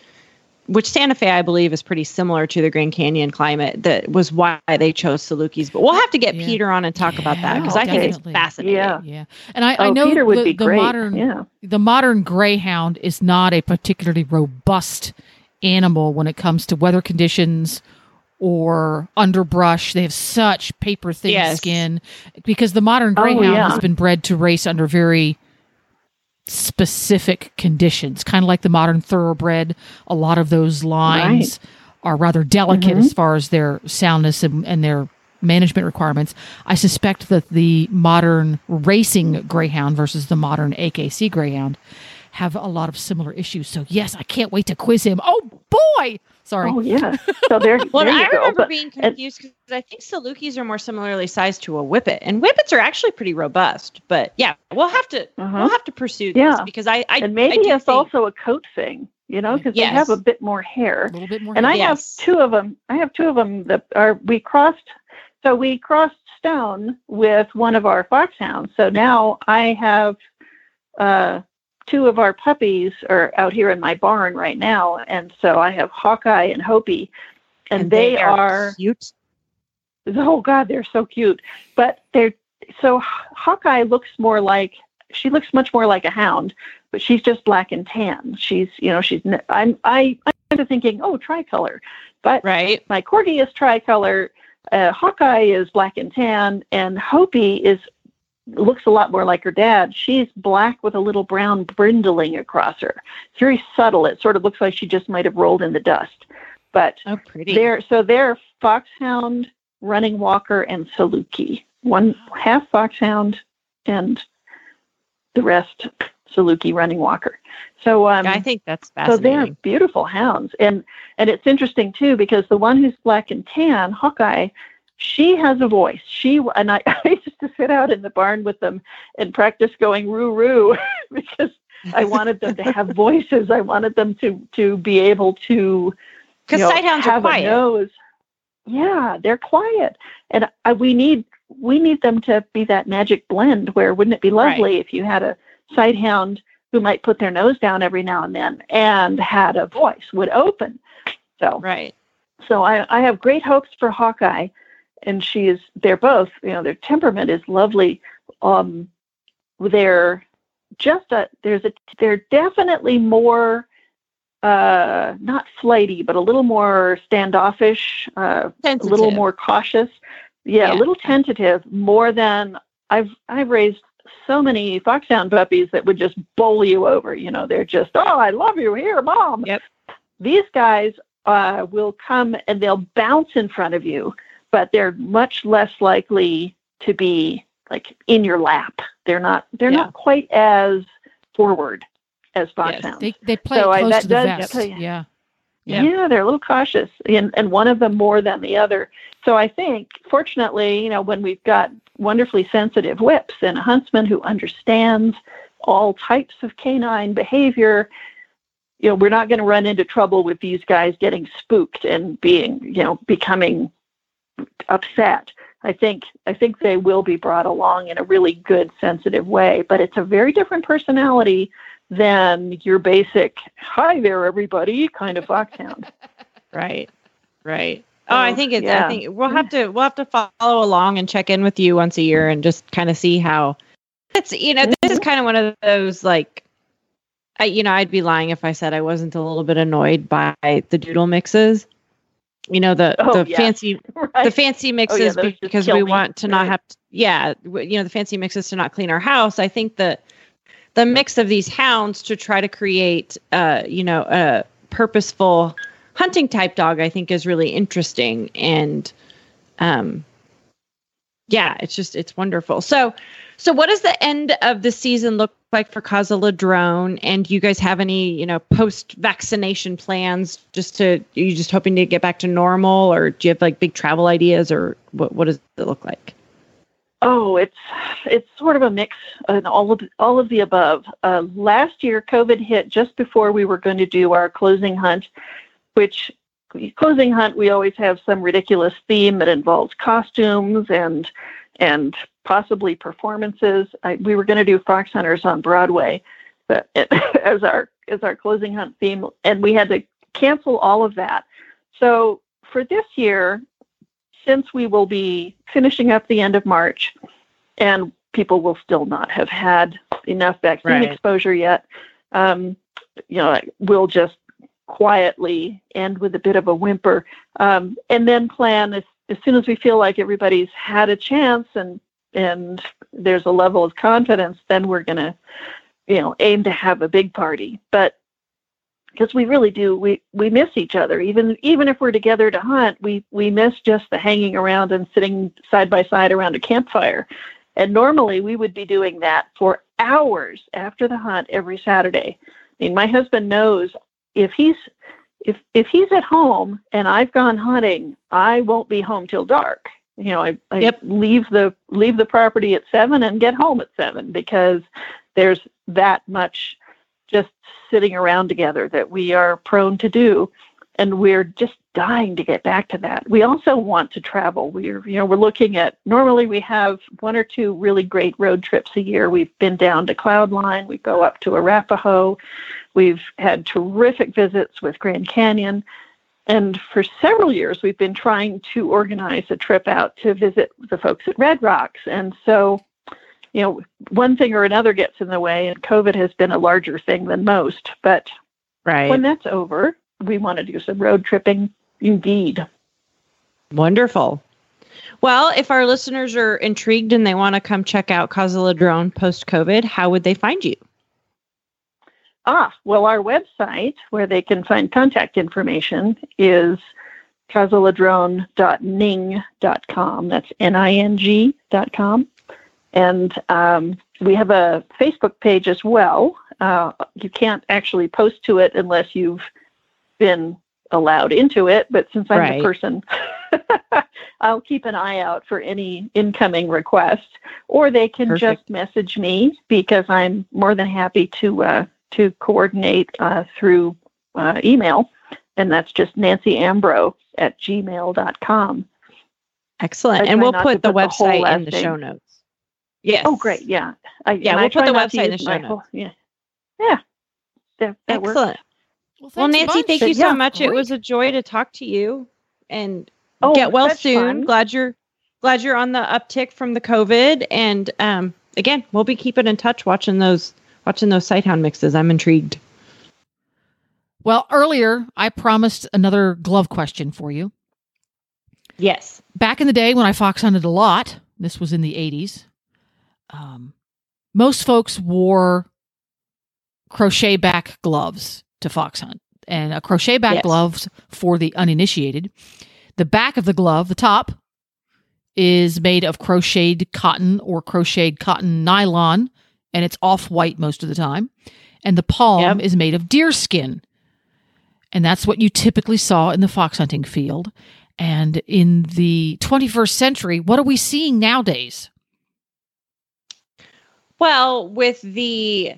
which Santa Fe I believe is pretty similar to the Grand Canyon climate that was why they chose Salukis. But we'll have to get Yeah. Peter on and talk about that because Yeah, I think it's fascinating. Yeah. Yeah, and I, I Oh, know Peter would the, be the great. modern Yeah. the modern greyhound is not a particularly robust animal when it comes to weather conditions or underbrush. They have such paper thin Yes. skin because the modern Oh, greyhound yeah. has been bred to race under very specific conditions, kind of like the modern thoroughbred. A lot of those lines are rather delicate Mm-hmm. as far as their soundness and, and their management requirements. I suspect that the modern racing greyhound versus the modern AKC greyhound have a lot of similar issues. So yes, I can't wait to quiz him. Oh boy, sorry. Oh yeah. So there, Well, there you I go. remember But- being confused because I think Salukis are more similarly sized to a Whippet, and Whippets are actually pretty robust. But yeah, we'll have to Uh-huh. we'll have to pursue this Yeah. because I, I and I maybe do it's think- also a coat thing, you know, because they have a bit more hair. a little bit more. And I Yes. have two of them. I have two of them that are we crossed. So we crossed Stone with one of our foxhounds. So now I have uh, two of our puppies are out here in my barn right now, and so I have Hawkeye and Hopi, and, they, are cute. oh god they're so cute but they're so hawkeye looks more like she looks much more like a hound but she's just black and tan she's you know she's I'm i i'm kind of thinking oh tricolor but Right. my corgi is tricolor uh, hawkeye is black and tan and hopi is looks a lot more like her dad she's black with a little brown brindling across her it's very subtle it sort of looks like she just might have rolled in the dust but Oh, pretty. they're so they're foxhound, running walker, and Saluki. One half foxhound, and the rest Saluki running walker. So um, I think that's fascinating. so they're beautiful hounds, and and it's interesting too because the one who's black and tan, Hawkeye, she has a voice. She and I, I used to sit out in the barn with them and practice going roo roo because I wanted them to have voices. I wanted them to to be able to Because you know, sighthounds are have a quiet. nose. Yeah, they're quiet, and I, we need we need them to be that magic blend. Where wouldn't it be lovely if you had a sighthound who might put their nose down every now and then and had a voice would open. So Right. so I, I have great hopes for Hawkeye, and she is. They're both. You know, their temperament is lovely. Um, they're just a. There's a. They're definitely more. Uh, not flighty, but a little more standoffish. Uh, a little more cautious. Yeah, Yeah. a little tentative. More than I've. I've raised so many foxhound puppies that would just bowl you over. You know, they're just, oh, I love you here, mom. Yep. These guys uh, will come and they'll bounce in front of you, but they're much less likely to be like in your lap. They're not. They're Yeah. not quite as forward as Yes. foxhounds. They they play So I- close that to the vest. you. Yeah. Yeah. Yeah. they're a little cautious, and and one of them more than the other. So I think, fortunately, you know, when we've got wonderfully sensitive whips and a huntsman who understands all types of canine behavior, you know, we're not going to run into trouble with these guys getting spooked and being, you know, becoming upset. I think I think they will be brought along in a really good, sensitive way. But it's a very different personality than your basic "Hi there, everybody" kind of foxhound. Right. Right. Oh, I think it's. yeah. I think we'll have to. We'll have to follow along and check in with you once a year and just kind of see how. It's you know this is mm-hmm. kind of one of those like, I you know I'd be lying if I said I wasn't a little bit annoyed by the doodle mixes. You know the Oh, the yes. fancy right? the fancy mixes those just because we me. want to not have to, yeah you know the fancy mixes to not clean our house i think that the mix of these hounds to try to create uh you know a purposeful hunting type dog i think is really interesting and um yeah it's just it's wonderful so so what does the end of the season look like for Caza Ladron? And do you guys have any, you know, post vaccination plans just to are you just hoping to get back to normal or do you have like big travel ideas or what what does it look like? Oh, it's it's sort of a mix and all of all of the above. Uh, last year, COVID hit just before we were going to do our closing hunt, which closing hunt we always have some ridiculous theme that involves costumes and and possibly performances. I, we were going to do Fox Hunters on Broadway, but as our as our closing hunt theme, and we had to cancel all of that. So for this year, since we will be finishing up the end of March, and people will still not have had enough vaccine Right. exposure yet, um, you know, we'll just quietly end with a bit of a whimper, um, and then plan as, as soon as we feel like everybody's had a chance and and there's a level of confidence, then we're gonna, you know, aim to have a big party. But because we really do, we we miss each other. Even even if we're together to hunt, we we miss just the hanging around and sitting side by side around a campfire. And normally we would be doing that for hours after the hunt every Saturday. I mean, my husband knows if he's if if he's at home and I've gone hunting, I won't be home till dark. You know, I, I Yep. leave the leave the property at seven and get home at seven because there's that much just sitting around together that we are prone to do and we're just dying to get back to that. We also want to travel. We're you know we're looking at normally we have one or two really great road trips a year. We've been down to Cloudline, we go up to Arapahoe. We've had terrific visits with Grand Canyon. And for several years, we've been trying to organize a trip out to visit the folks at Red Rocks. And so, you know, one thing or another gets in the way, and COVID has been a larger thing than most. But Right. when that's over, we want to do some road tripping indeed. Wonderful. Well, if our listeners are intrigued and they want to come check out Caza Ladron post COVID, how would they find you? Ah, well, our website where they can find contact information is cazaladron.ning.com. That's N-I-N-G dot com. And um, we have a Facebook page as well. Uh, you can't actually post to it unless you've been allowed into it. But since I'm Right. the person, I'll keep an eye out for any incoming requests. Or they can Perfect. just message me because I'm more than happy to uh, to coordinate uh, through uh, email. And that's just Nancy Ambro at gmail.com. Excellent. And we'll not put the put the website in the show notes. Yes. Oh, great. Yeah. I, Yeah, we'll put the website in the my show whole- notes. Yeah. Yeah. That, that works. Excellent. Well, Well, Nancy, bunch. thank you Yeah, so much. It was a joy to talk to you and Oh, get well soon. fun. Glad you're glad you're on the uptick from the COVID. And um, again, we'll be keeping in touch, watching those watching those sighthound mixes. I'm intrigued. Well, earlier I promised another glove question for you. Yes. Back in the day when I fox hunted a lot, this was in the 80s, um, most folks wore crochet back gloves to fox hunt. And a crochet back Yes. gloves for the uninitiated. The back of the glove, the top, is made of crocheted cotton or crocheted cotton nylon, and it's off white most of the time. And the palm Yep. is made of deer skin. And that's what you typically saw in the fox hunting field. And in the 21st century, what are we seeing nowadays? Well, with the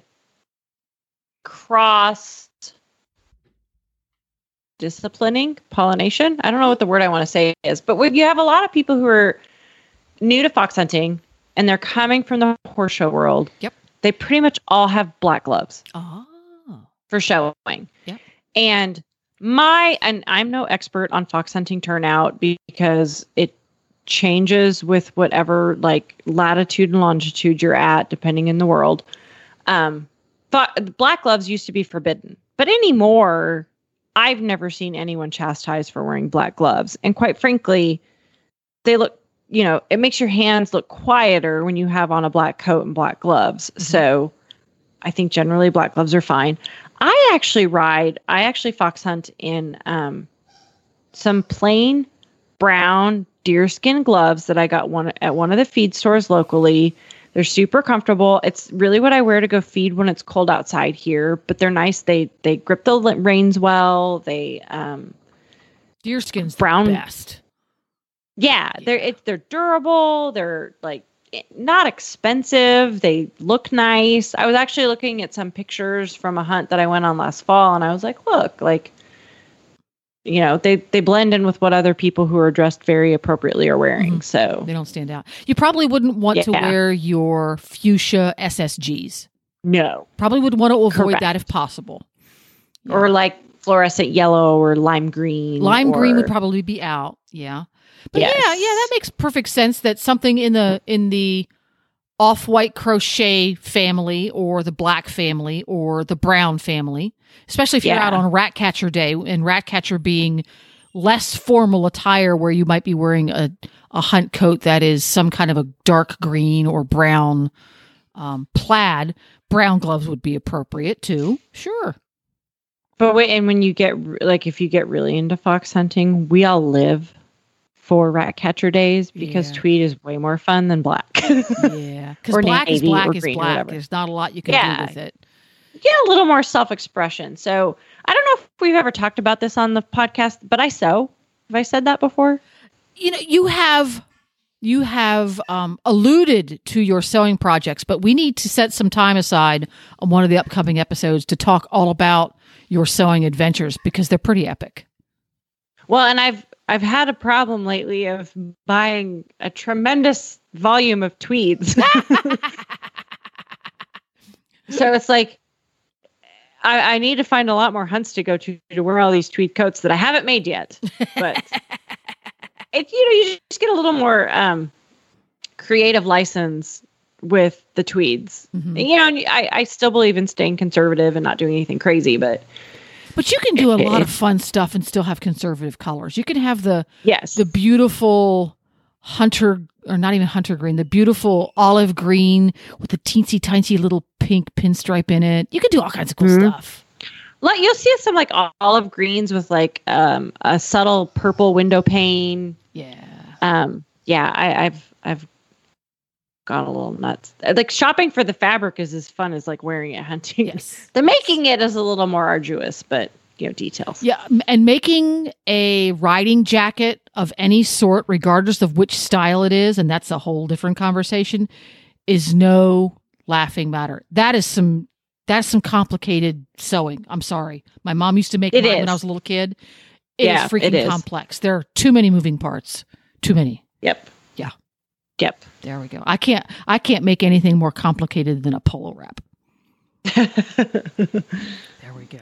cross disciplining pollination, I don't know what the word I want to say is, but when you have a lot of people who are new to fox hunting and they're coming from the horse show world. Yep. They pretty much all have black gloves Oh, for showing. Yep. And my and I'm no expert on fox hunting turnout because it changes with whatever like latitude and longitude you're at depending in the world. Um but black gloves used to be forbidden. But anymore I've never seen anyone chastised for wearing black gloves. And quite frankly, they look you know, it makes your hands look quieter when you have on a black coat and black gloves. So I think generally black gloves are fine. I actually ride, I actually fox hunt in um, some plain brown deerskin gloves that I got one at one of the feed stores locally. They're super comfortable. It's really what I wear to go feed when it's cold outside here, but they're nice. They they grip the reins well. They um deer skin's Brown- the best. Yeah, they're it, they're durable. They're like eh, not expensive. They look nice. I was actually looking at some pictures from a hunt that I went on last fall, and I was like, look, like you know, they they blend in with what other people who are dressed very appropriately are wearing. Mhm. So They don't stand out. You probably wouldn't want to wear your fuchsia SSGs. no, Probably would want to avoid that if possible. or like fluorescent yellow or lime green. Lime green would probably be out. Yeah. But Yes. yeah, yeah, that makes perfect sense that something in the in the off-white crochet family or the black family or the brown family, especially if you're out on rat catcher day and rat catcher being less formal attire where you might be wearing a, a hunt coat that is some kind of a dark green or brown um, plaid, brown gloves would be appropriate too. Sure. But wait, and when you get like if you get really into fox hunting, we all live for rat catcher days because Yeah. tweed is way more fun than black. Yeah, because black is black is black. There's not a lot you can Yeah. do with it. Yeah, a little more self expression. So I don't know if we've ever talked about this on the podcast, but I sew. Have I said that before? You know, you have you have um, alluded to your sewing projects, but we need to set some time aside on one of the upcoming episodes to talk all about your sewing adventures because they're pretty epic. Well, and I've I've had a problem lately of buying a tremendous volume of tweeds. so it's like I, I need to find a lot more hunts to go to to wear all these tweed coats that I haven't made yet. But it you know you just get a little more um, creative license with the tweeds. Mhm. You know, and I, I still believe in staying conservative and not doing anything crazy, but But you can do a lot of fun stuff and still have conservative colors. You can have the yes, the beautiful hunter or not even hunter green, the beautiful olive green with the teensy tiny little pink pinstripe in it. You can do all kinds of cool Mhm. stuff. Like you'll see some like olive greens with like um, a subtle purple window pane. Yeah. Um, yeah, I, I've I've gone a little nuts. Like shopping for the fabric is as fun as like wearing it hunting. Yes. The making it is a little more arduous, but you know details. Yeah, and making a riding jacket of any sort, regardless of which style it is, and that's a whole different conversation, is no laughing matter. That is some that's some complicated sewing. I'm sorry. My mom used to make It when is. I was a little kid. It is Yeah, freaking it is. complex. There are too many moving parts. Too many. Yep. Yeah. Yep. There we go. I can't I can't make anything more complicated than a polo wrap. There we go.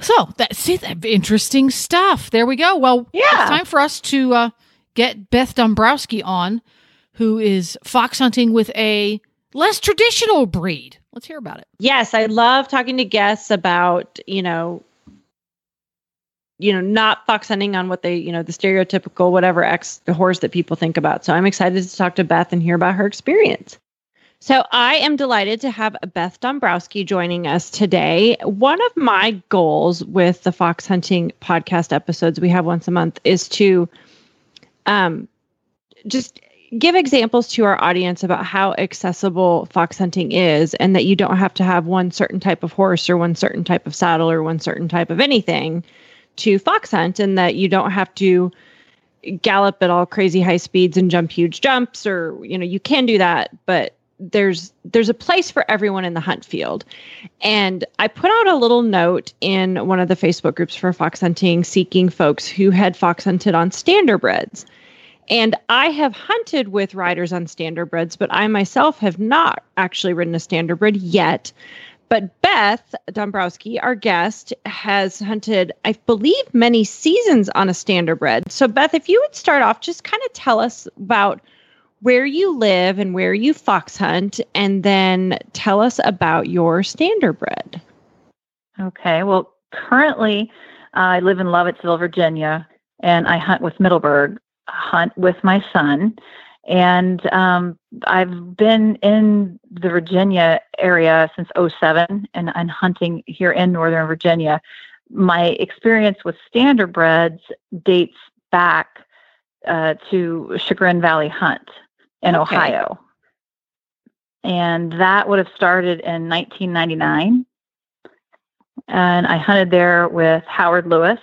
So that's it. Interesting stuff. There we go. Well, Yeah. it's time for us to uh, get Beth Dombrowsky on, who is fox hunting with a less traditional breed. Let's hear about it. Yes, I love talking to guests about, you know, you know, not fox hunting on what they, you know, the stereotypical whatever X the horse that people think about. So I'm excited to talk to Beth and hear about her experience. So I am delighted to have Beth Dombrowsky joining us today. One of my goals with the fox hunting podcast episodes we have once a month is to um just give examples to our audience about how accessible fox hunting is and that you don't have to have one certain type of horse or one certain type of saddle or one certain type of anything to fox hunt and that you don't have to gallop at all crazy high speeds and jump huge jumps or you know you can do that but there's there's a place for everyone in the hunt field and i put out a little note in one of the facebook groups for fox hunting seeking folks who had fox hunted on standardbreds and I have hunted with riders on standardbreds, but I myself have not actually ridden a standardbred yet. But Beth Dombrowsky, our guest, has hunted, I believe, many seasons on a standardbred. So, Beth, if you would start off, just kind of tell us about where you live and where you fox hunt, and then tell us about your standardbred. Okay. Well, currently uh, I live in Lovettsville, Virginia, and I hunt with Middleburg, hunt with my son. And um, I've been in the Virginia area since 07 and, and hunting here in Northern Virginia. My experience with standardbreds dates back uh, to Chagrin Valley Hunt in Okay. Ohio. And that would have started in 1999 and I hunted there with Howard Lewis,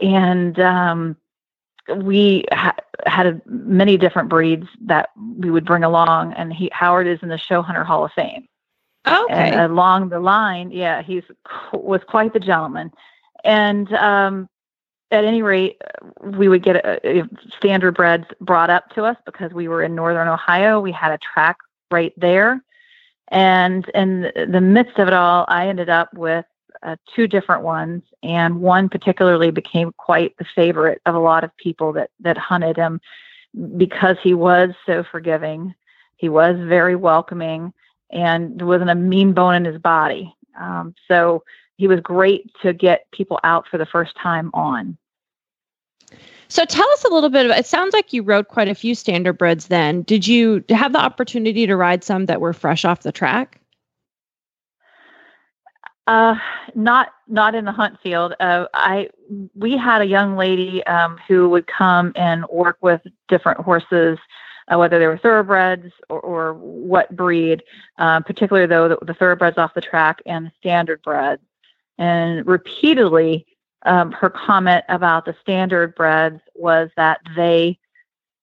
and um, we ha- had a, many different breeds that we would bring along. And he Howard is in the Show Hunter Hall of Fame, and along the line, yeah, he's was quite the gentleman. And um, at any rate, we would get a, a standard breds brought up to us because we were in northern Ohio. We had a track right there. And in the midst of it all, I ended up with uh, two different ones, and one particularly became quite the favorite of a lot of people that that hunted him because he was so forgiving. He was very welcoming, and there wasn't a mean bone in his body. Um, so he was great to get people out for the first time on. So tell us a little bit about it sounds like you rode quite a few standardbreds then. Did you have the opportunity to ride some that were fresh off the track? Uh, not not in the hunt field. Uh, I we had a young lady um, who would come and work with different horses, uh, whether they were thoroughbreds or, or what breed. Uh, particularly though the, the, thoroughbreds off the track and the standard breds. And repeatedly, um, her comment about the standard breds was that they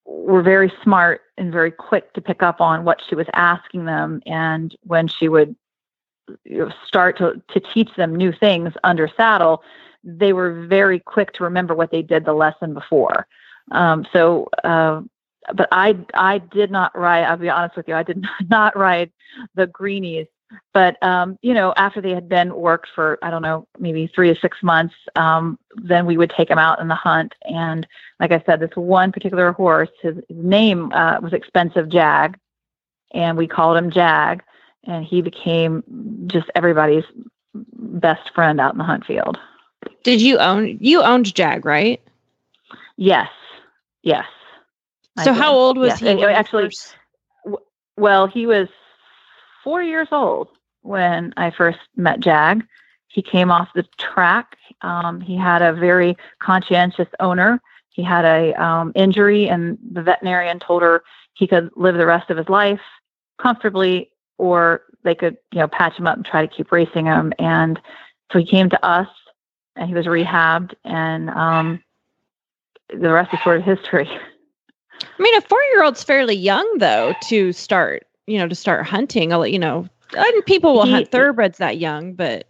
were very smart and very quick to pick up on what she was asking them. And when she would start to, to teach them new things under saddle, they were very quick to remember what they did the lesson before. Um, so, uh, but I I did not ride. I'll be honest with you, I did not ride the greenies. But um, you know, after they had been worked for I don't know maybe three to six months, um, then we would take them out in the hunt. And like I said, this one particular horse, his, name uh, was Expensive Jag, and we called him Jag and he became just everybody's best friend out in the hunt field. Did you own you owned Jag, right? Yes. Yes. So how old was yes. he? Actually, first... well, he was four years old when I first met Jag. He came off the track. Um, he had a very conscientious owner. He had a um, injury, and the veterinarian told her he could live the rest of his life comfortably or they could, you know, patch him up and try to keep racing him. And so he came to us and he was rehabbed and um, the rest is sort of history. I mean, a four year old's fairly young though to start, you know, to start hunting. I'll you know. And people will he, hunt thoroughbreds that young, but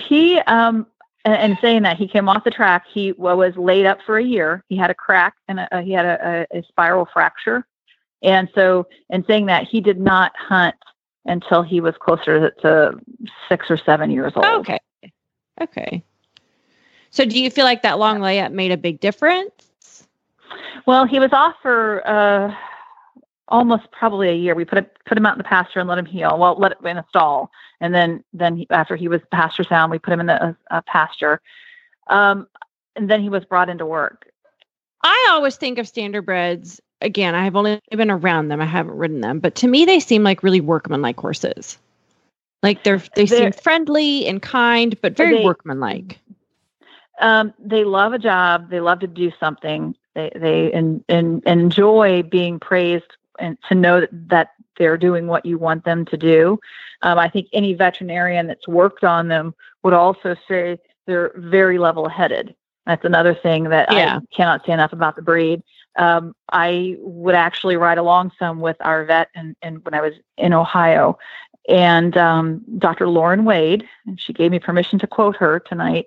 he um and, and, saying that he came off the track, he was laid up for a year. He had a crack and a, he had a, a, a spiral fracture and so, in saying that, he did not hunt until he was closer to six or seven years old. Okay. Okay. So, do you feel like that long layup made a big difference? Well, he was off for uh, almost probably a year. We put it, put him out in the pasture and let him heal. Well, let it in a stall, and then then he, after he was pasture sound, we put him in the uh, pasture, um, and then he was brought into work. I always think of standardbreds again, I have only been around them. I haven't ridden them, but to me, they seem like really workmanlike horses. Like they're they they're, seem friendly and kind, but very they, workmanlike. Um, they love a job. They love to do something. They they and and enjoy being praised and to know that, they're doing what you want them to do. Um, I think any veterinarian that's worked on them would also say they're very level headed. That's another thing that yeah. I cannot say enough about the breed um, I would actually ride along some with our vet and, and when I was in Ohio. And um, Dr. Lauren Wade, and she gave me permission to quote her tonight,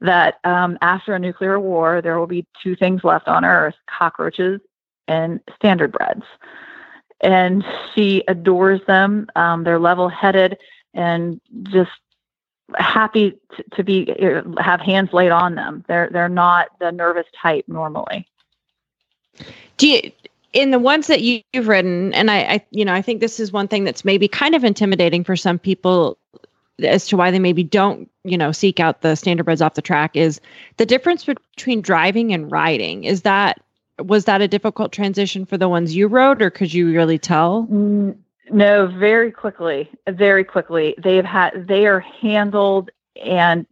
that um, after a nuclear war, there will be two things left on Earth cockroaches and standardbreds. And she adores them. Um, they're level headed and just happy to, to be have hands laid on them. They're they're not the nervous type normally. Do you, in the ones that you, have written, and I, I, you know, I think this is one thing that's maybe kind of intimidating for some people as to why they maybe don't, you know, seek out the standardbreds off the track is the difference between driving and riding. Is that was that a difficult transition for the ones you rode, or could you really tell? Mm, no, very quickly, very quickly. They've had they are handled and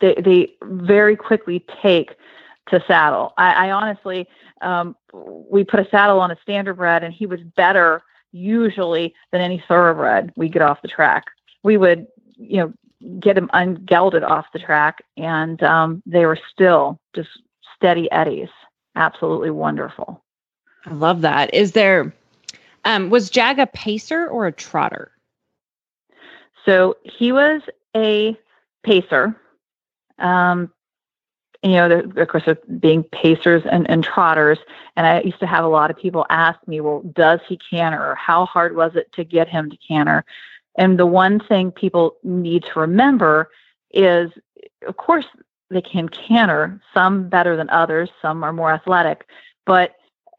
they they very quickly take to saddle. I, I honestly, um, we put a saddle on a standardbred, and he was better usually than any thoroughbred we get off the track. We would, you know, get him ungelded off the track, and um, they were still just steady eddies. Absolutely wonderful. I love that. Is there, um, was Jag a pacer or a trotter? So he was a pacer. Um, you know, of course, being pacers and, and trotters. And I used to have a lot of people ask me, well, does he canter? Or how hard was it to get him to canter? And the one thing people need to remember is, of course, they can canter, some better than others, some are more athletic, but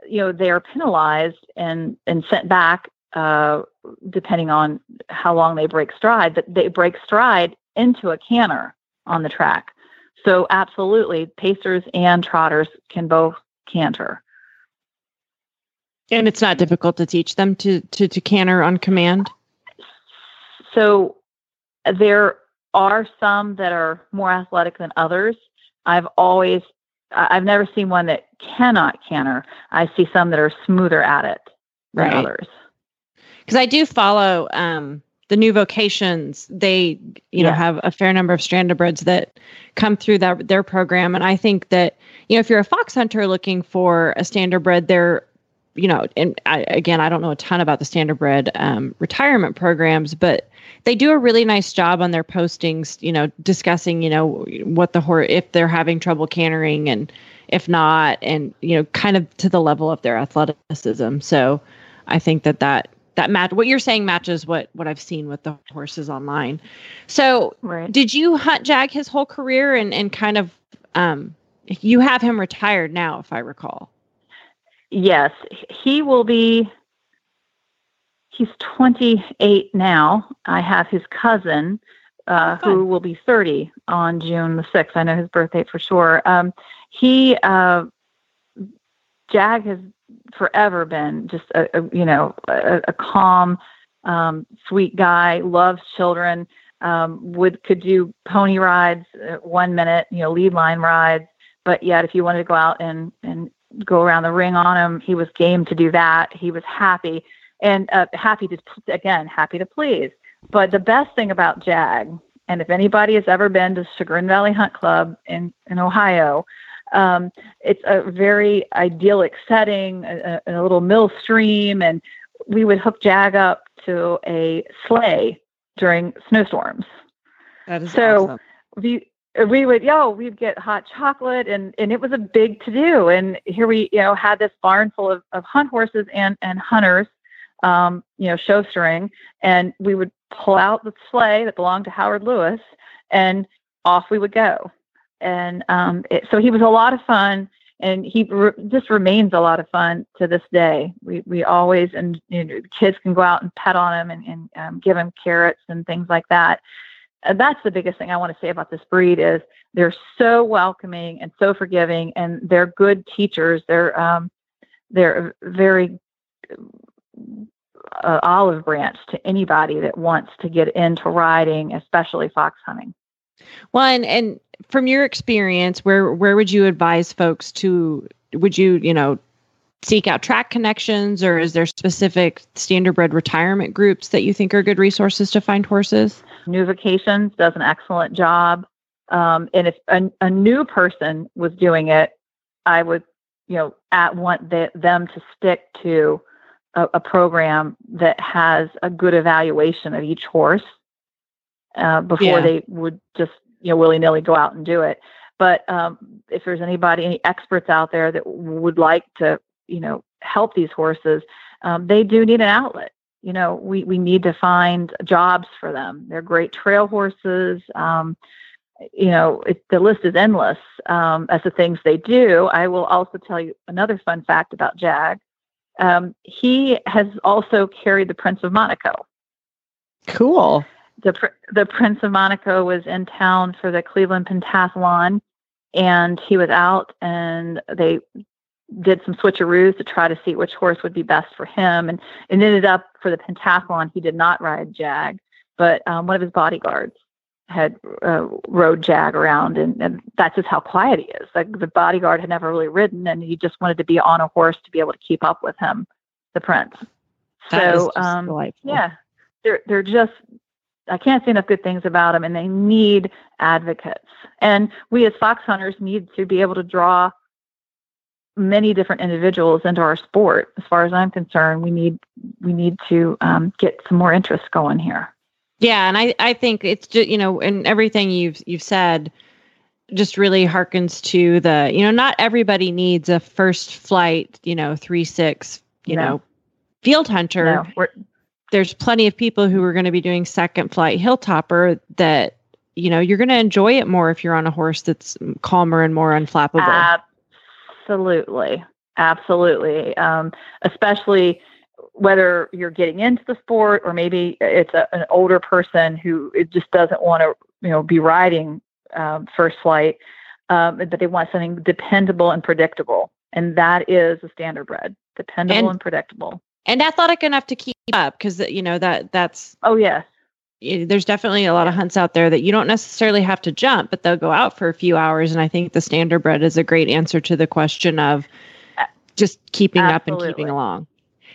you know they are penalized and and sent back uh, depending on how long they break stride. But they break stride into a canter on the track. So absolutely, pacers and trotters can both canter. And it's not difficult to teach them to to, to canter on command. So there are some that are more athletic than others. I've always, I've never seen one that cannot canter. I see some that are smoother at it than Right. others. because I do follow um, the new vocations. They, you know, have a fair number of standardbreds that come through that their program, and I think that you know, if you're a fox hunter looking for a standard standardbred, they're, you know, and I, again, I don't know a ton about the standardbred um, retirement programs, but they do a really nice job on their postings. You know, discussing, you know, what the horse if they're having trouble cantering and if not, and you know, kind of to the level of their athleticism. So, I think that that that match what you're saying matches what what I've seen with the horses online. So, Right. did you hunt Jag his whole career and and kind of um you have him retired now if I recall. Yes, he will be. He's 28 now. I have his cousin, uh, Oh, who will be 30 on June the 6th. I know his birthday for sure. Um, he, uh, Jag has forever been just a, a you know a, a calm, um, sweet guy. Loves children. Um, would could do pony rides uh, one minute, you know, lead line rides. But yet, if you wanted to go out and and go around the ring on him. He was game to do that. He was happy and uh, happy to, again, happy to please. But the best thing about Jag, and if anybody has ever been to Chagrin Valley Hunt Club in, in Ohio, um, it's a very idyllic setting, a, a, little mill stream, and we would hook Jag up to a sleigh during snowstorms. That is So- awesome. we we would yo we'd get hot chocolate and and it was a big to do and here we you know had this barn full of, of hunt horses and and hunters um you know show string and we would pull out the sleigh that belonged to howard lewis and off we would go and um it, so he was a lot of fun and he re- just remains a lot of fun to this day we we always and you know, kids can go out and pet on him and, and um, give him carrots and things like that and that's the biggest thing I want to say about this breed is they're so welcoming and so forgiving, and they're good teachers. They're um, they're very uh, olive branch to anybody that wants to get into riding, especially fox hunting. Well, and, and from your experience, where where would you advise folks to? Would you you know seek out track connections, or is there specific standardbred retirement groups that you think are good resources to find horses? New Vocations does an excellent job, um, and if a, a new person was doing it, I would you know at want the, them to stick to a, a program that has a good evaluation of each horse uh, before Yeah. they would just you know willy nilly go out and do it. But um, if there's anybody, any experts out there that would like to you know help these horses, um, they do need an outlet. You know, we we need to find jobs for them. They're great trail horses. Um, you know, it, the list is endless um, as the things they do. I will also tell you another fun fact about Jag. Um, he has also carried the Prince of Monaco. Cool. The Pr- the Prince of Monaco was in town for the Cleveland Pentathlon, and he was out, and they did some switcheroos to try to see which horse would be best for him, and it ended up for the pentathlon he did not ride Jag, but um, one of his bodyguards had uh, rode Jag around, and, and that's just how quiet he is. Like the bodyguard had never really ridden, and he just wanted to be on a horse to be able to keep up with him, the prince. That so, um, delightful. yeah, they're they're just. I can't say enough good things about them, and they need advocates. And we as fox hunters need to be able to draw many different individuals into our sport. As far as I'm concerned, we need we need to um, get some more interest going here. Yeah, and I I think it's just you know, and everything you've you've said just really harkens to the you know, not everybody needs a first flight, you know, three six, you No. know, field hunter. No, we're, There's plenty of people who are going to be doing second flight hilltopper that you know you're going to enjoy it more if you're on a horse that's calmer and more unflappable. Absolutely. Absolutely. Um, especially whether you're getting into the sport or maybe it's a, an older person who it just doesn't want to, you know, be riding um, first flight, um, but they want something dependable and predictable. And that is a standardbred, dependable And- and predictable. And athletic enough to keep up because you know that that's Oh, yes. eh, there's definitely a lot of hunts out there that you don't necessarily have to jump, but they'll go out for a few hours. And I think the standardbred is a great answer to the question of just keeping up and keeping along.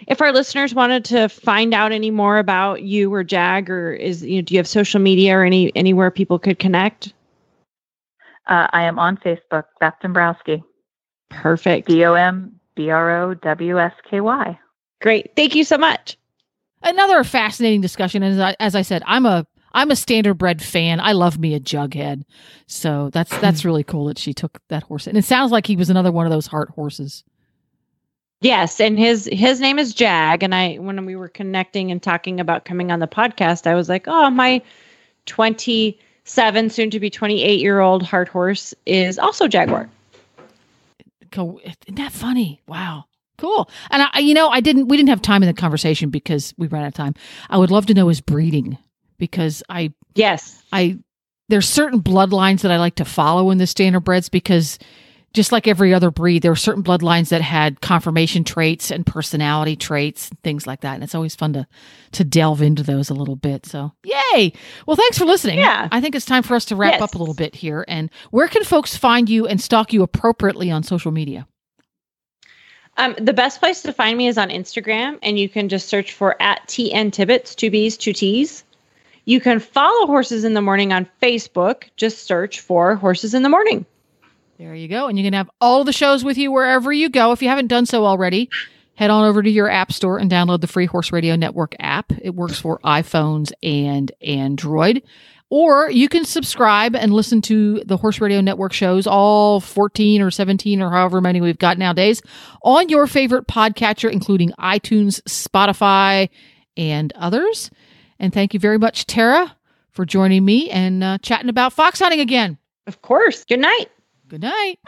If our listeners wanted to find out any more about you or Jag, or is you know, do you have social media or any anywhere people could connect? Uh, I am on Facebook, Beth Dombrowsky, Perfect. D O M B R O W S K Y. Great. Thank you so much. Another fascinating discussion. And as I, as I said, I'm a I'm a standardbred fan. I love me a jughead. So that's that's really cool that she took that horse. And it sounds like he was another one of those heart horses. Yes, and his his name is Jag. And I when we were connecting and talking about coming on the podcast, I was like, oh, my twenty seven, soon to be twenty eight year old heart horse is also Jaguar. Isn't that funny? Wow. Cool. And I, you know, I didn't, we didn't have time in the conversation because we ran out of time. I would love to know his breeding because I, Yes. I, there's certain bloodlines that I like to follow in the standard standardbreds because just like every other breed, there were certain bloodlines that had conformation traits and personality traits and things like that. And it's always fun to, to delve into those a little bit. So yay. Well, thanks for listening. Yeah. I think it's time for us to wrap Yes. up a little bit here. And where can folks find you and stalk you appropriately on social media? Um, the best place to find me is on Instagram, and you can just search for at TN Tibbets, two B's, two T's. You can follow Horses in the Morning on Facebook. Just search for Horses in the Morning. There you go. And you can have all the shows with you wherever you go. If you haven't done so already, head on over to your app store and download the free Horse Radio Network app. It works for iPhones and Android. Or you can subscribe and listen to the Horse Radio Network shows, all 14 or 17 or however many we've got nowadays, on your favorite podcatcher, including iTunes, Spotify, and others. And thank you very much, Tara, for joining me and uh, chatting about fox hunting again. Of course. Good night. Good night.